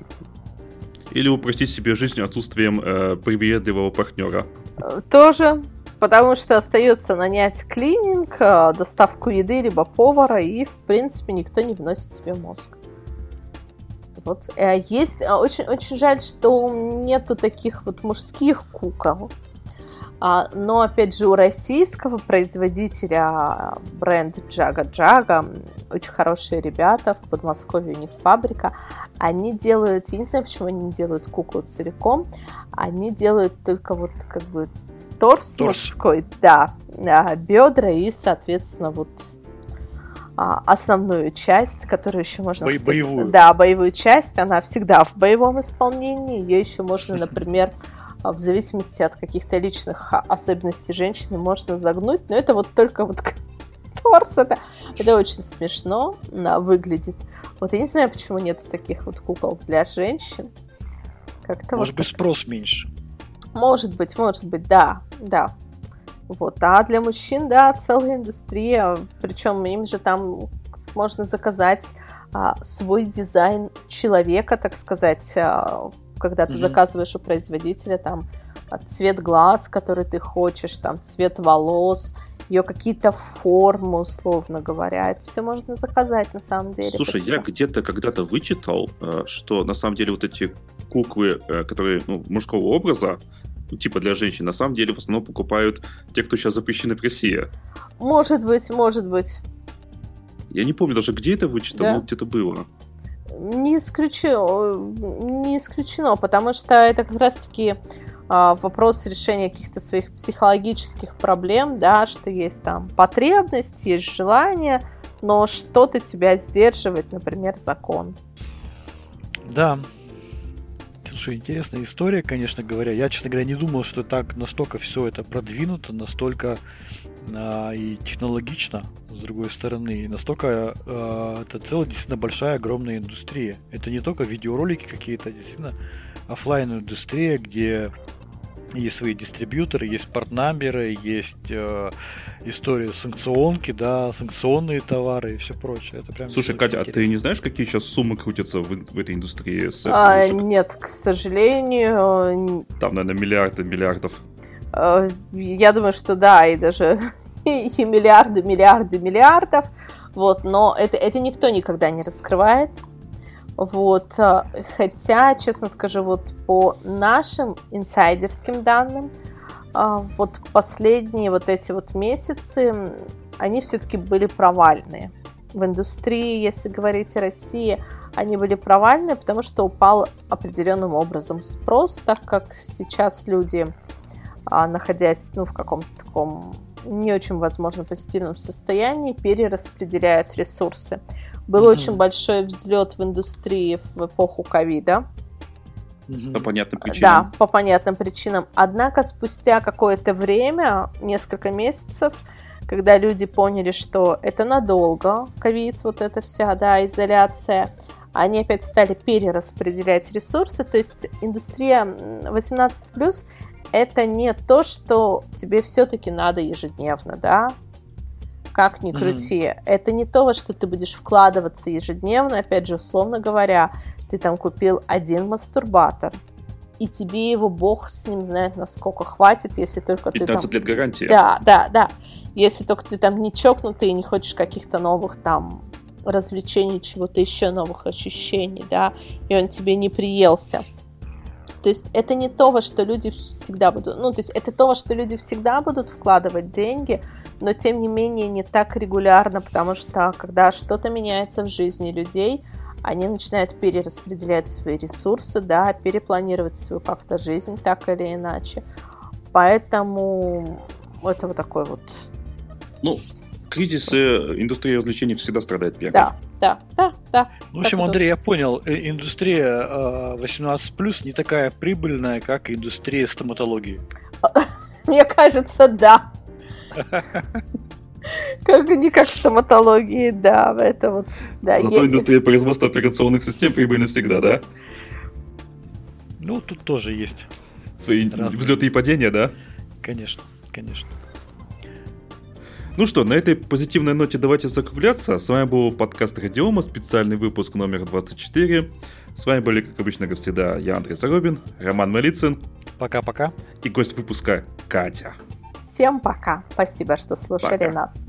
Или упростить себе жизнь отсутствием э, привередливого партнера. Э, тоже, потому что остается нанять клининг, э, доставку еды, либо повара, и, в принципе, никто не вносит себе мозг. Вот э, есть э, очень очень жаль, что нету таких вот мужских кукол. А, но опять же у российского производителя бренд Джага Джага очень хорошие ребята в Подмосковье у них фабрика. Они делают, я не знаю, почему они не делают куклу целиком, они делают только вот как бы торс, торс. мужской, да, а, бедра и, соответственно, вот а, основную часть, которую еще можно... Бо- боевую. Да, боевую часть, она всегда в боевом исполнении. Ее еще можно, например, а, в зависимости от каких-то личных особенностей женщины можно загнуть, но это вот только вот (laughs) торс, это, это очень смешно выглядит. Вот я не знаю, почему нету таких вот кукол для женщин. Как-то Может вот быть, спрос меньше. Может быть, может быть, да, да. Вот. А для мужчин, да, целая индустрия. Причем им же там можно заказать а, свой дизайн человека, так сказать, а, когда ты mm-hmm. заказываешь у производителя там а, цвет глаз, который ты хочешь, там цвет волос, ее какие-то формы, условно говоря. Это все можно заказать на самом деле. Слушай, я где-то когда-то вычитал, э, что на самом деле вот эти куклы, э, которые ну, мужского образа, типа для женщин, на самом деле в основном покупают те, кто сейчас запрещены в России. Может быть, может быть. Я не помню даже, где это вычитал, да? но где-то было. Не исключено, не исключено, потому что это как раз-таки а, вопрос решения каких-то своих психологических проблем, да, что есть там потребность, есть желание, но что-то тебя сдерживает, например, закон. Да. Слушай, интересная история, конечно говоря. Я, честно говоря, не думал, что так настолько все это продвинуто, настолько а, и технологично, с другой стороны, и настолько а, это целая действительно большая, огромная индустрия. Это не только видеоролики какие-то, действительно офлайн индустрия, где есть свои дистрибьюторы, есть партнамеры, есть э, история санкционки, да, санкционные товары и все прочее. Это прям Слушай, Катя, а ты не знаешь, какие сейчас суммы крутятся в, в этой индустрии? А, нет, к сожалению. Там, наверное, миллиарды миллиардов. Э, я думаю, что да, и даже (laughs) и миллиарды, миллиарды, миллиардов. Вот, но это, это никто никогда не раскрывает. Вот, э, хотя, честно скажу, вот по нашим инсайдерским данным, э, вот последние вот эти вот месяцы, они все-таки были провальные. В индустрии, если говорить о России, они были провальные, потому что упал определенным образом спрос, так как сейчас люди, а, находясь ну, в каком-то таком не очень, возможно, позитивном состоянии, перераспределяют ресурсы. Был mm-hmm. очень большой взлет в индустрии в эпоху ковида. По понятным причинам. Да, по понятным причинам. Однако спустя какое-то время, несколько месяцев, когда люди поняли, что это надолго, ковид, вот эта вся, да, изоляция, они опять стали перераспределять ресурсы, то есть индустрия 18+, это не то, что тебе все-таки надо ежедневно, да, как ни крути. Mm-hmm. Это не то, во что ты будешь вкладываться ежедневно. Опять же, условно говоря, ты там купил один мастурбатор, и тебе его бог с ним знает, насколько хватит, если только ты там... лет гарантии. Да, да, да. Если только ты там не чокнутый и не хочешь каких-то новых там развлечений, чего-то еще новых ощущений, да, и он тебе не приелся. То есть это не то, во что люди всегда будут, ну, то есть это то, во что люди всегда будут вкладывать деньги, но тем не менее не так регулярно, потому что когда что-то меняется в жизни людей, они начинают перераспределять свои ресурсы, да, перепланировать свою как-то жизнь так или иначе. Поэтому это вот такой вот... Ну, в кризисе индустрия развлечений всегда страдает первой. Да, да, да, да. Ну, в общем, Андрей, я понял, э, индустрия 18+, не такая прибыльная, как индустрия стоматологии. (laughs) Мне кажется, да. Как не как в стоматологии, да, это вот. Да, Зато я... индустрия производства операционных систем прибыльна всегда, да? Ну, тут тоже есть. Свои Разные. взлеты и падения, да? Конечно, конечно. Ну что, на этой позитивной ноте давайте закругляться. С вами был подкаст Радиома, специальный выпуск номер 24. С вами были, как обычно, как всегда, я Андрей Заробин, Роман Малицын. Пока-пока. И гость выпуска Катя. Всем пока. Спасибо, что слушали пока. нас.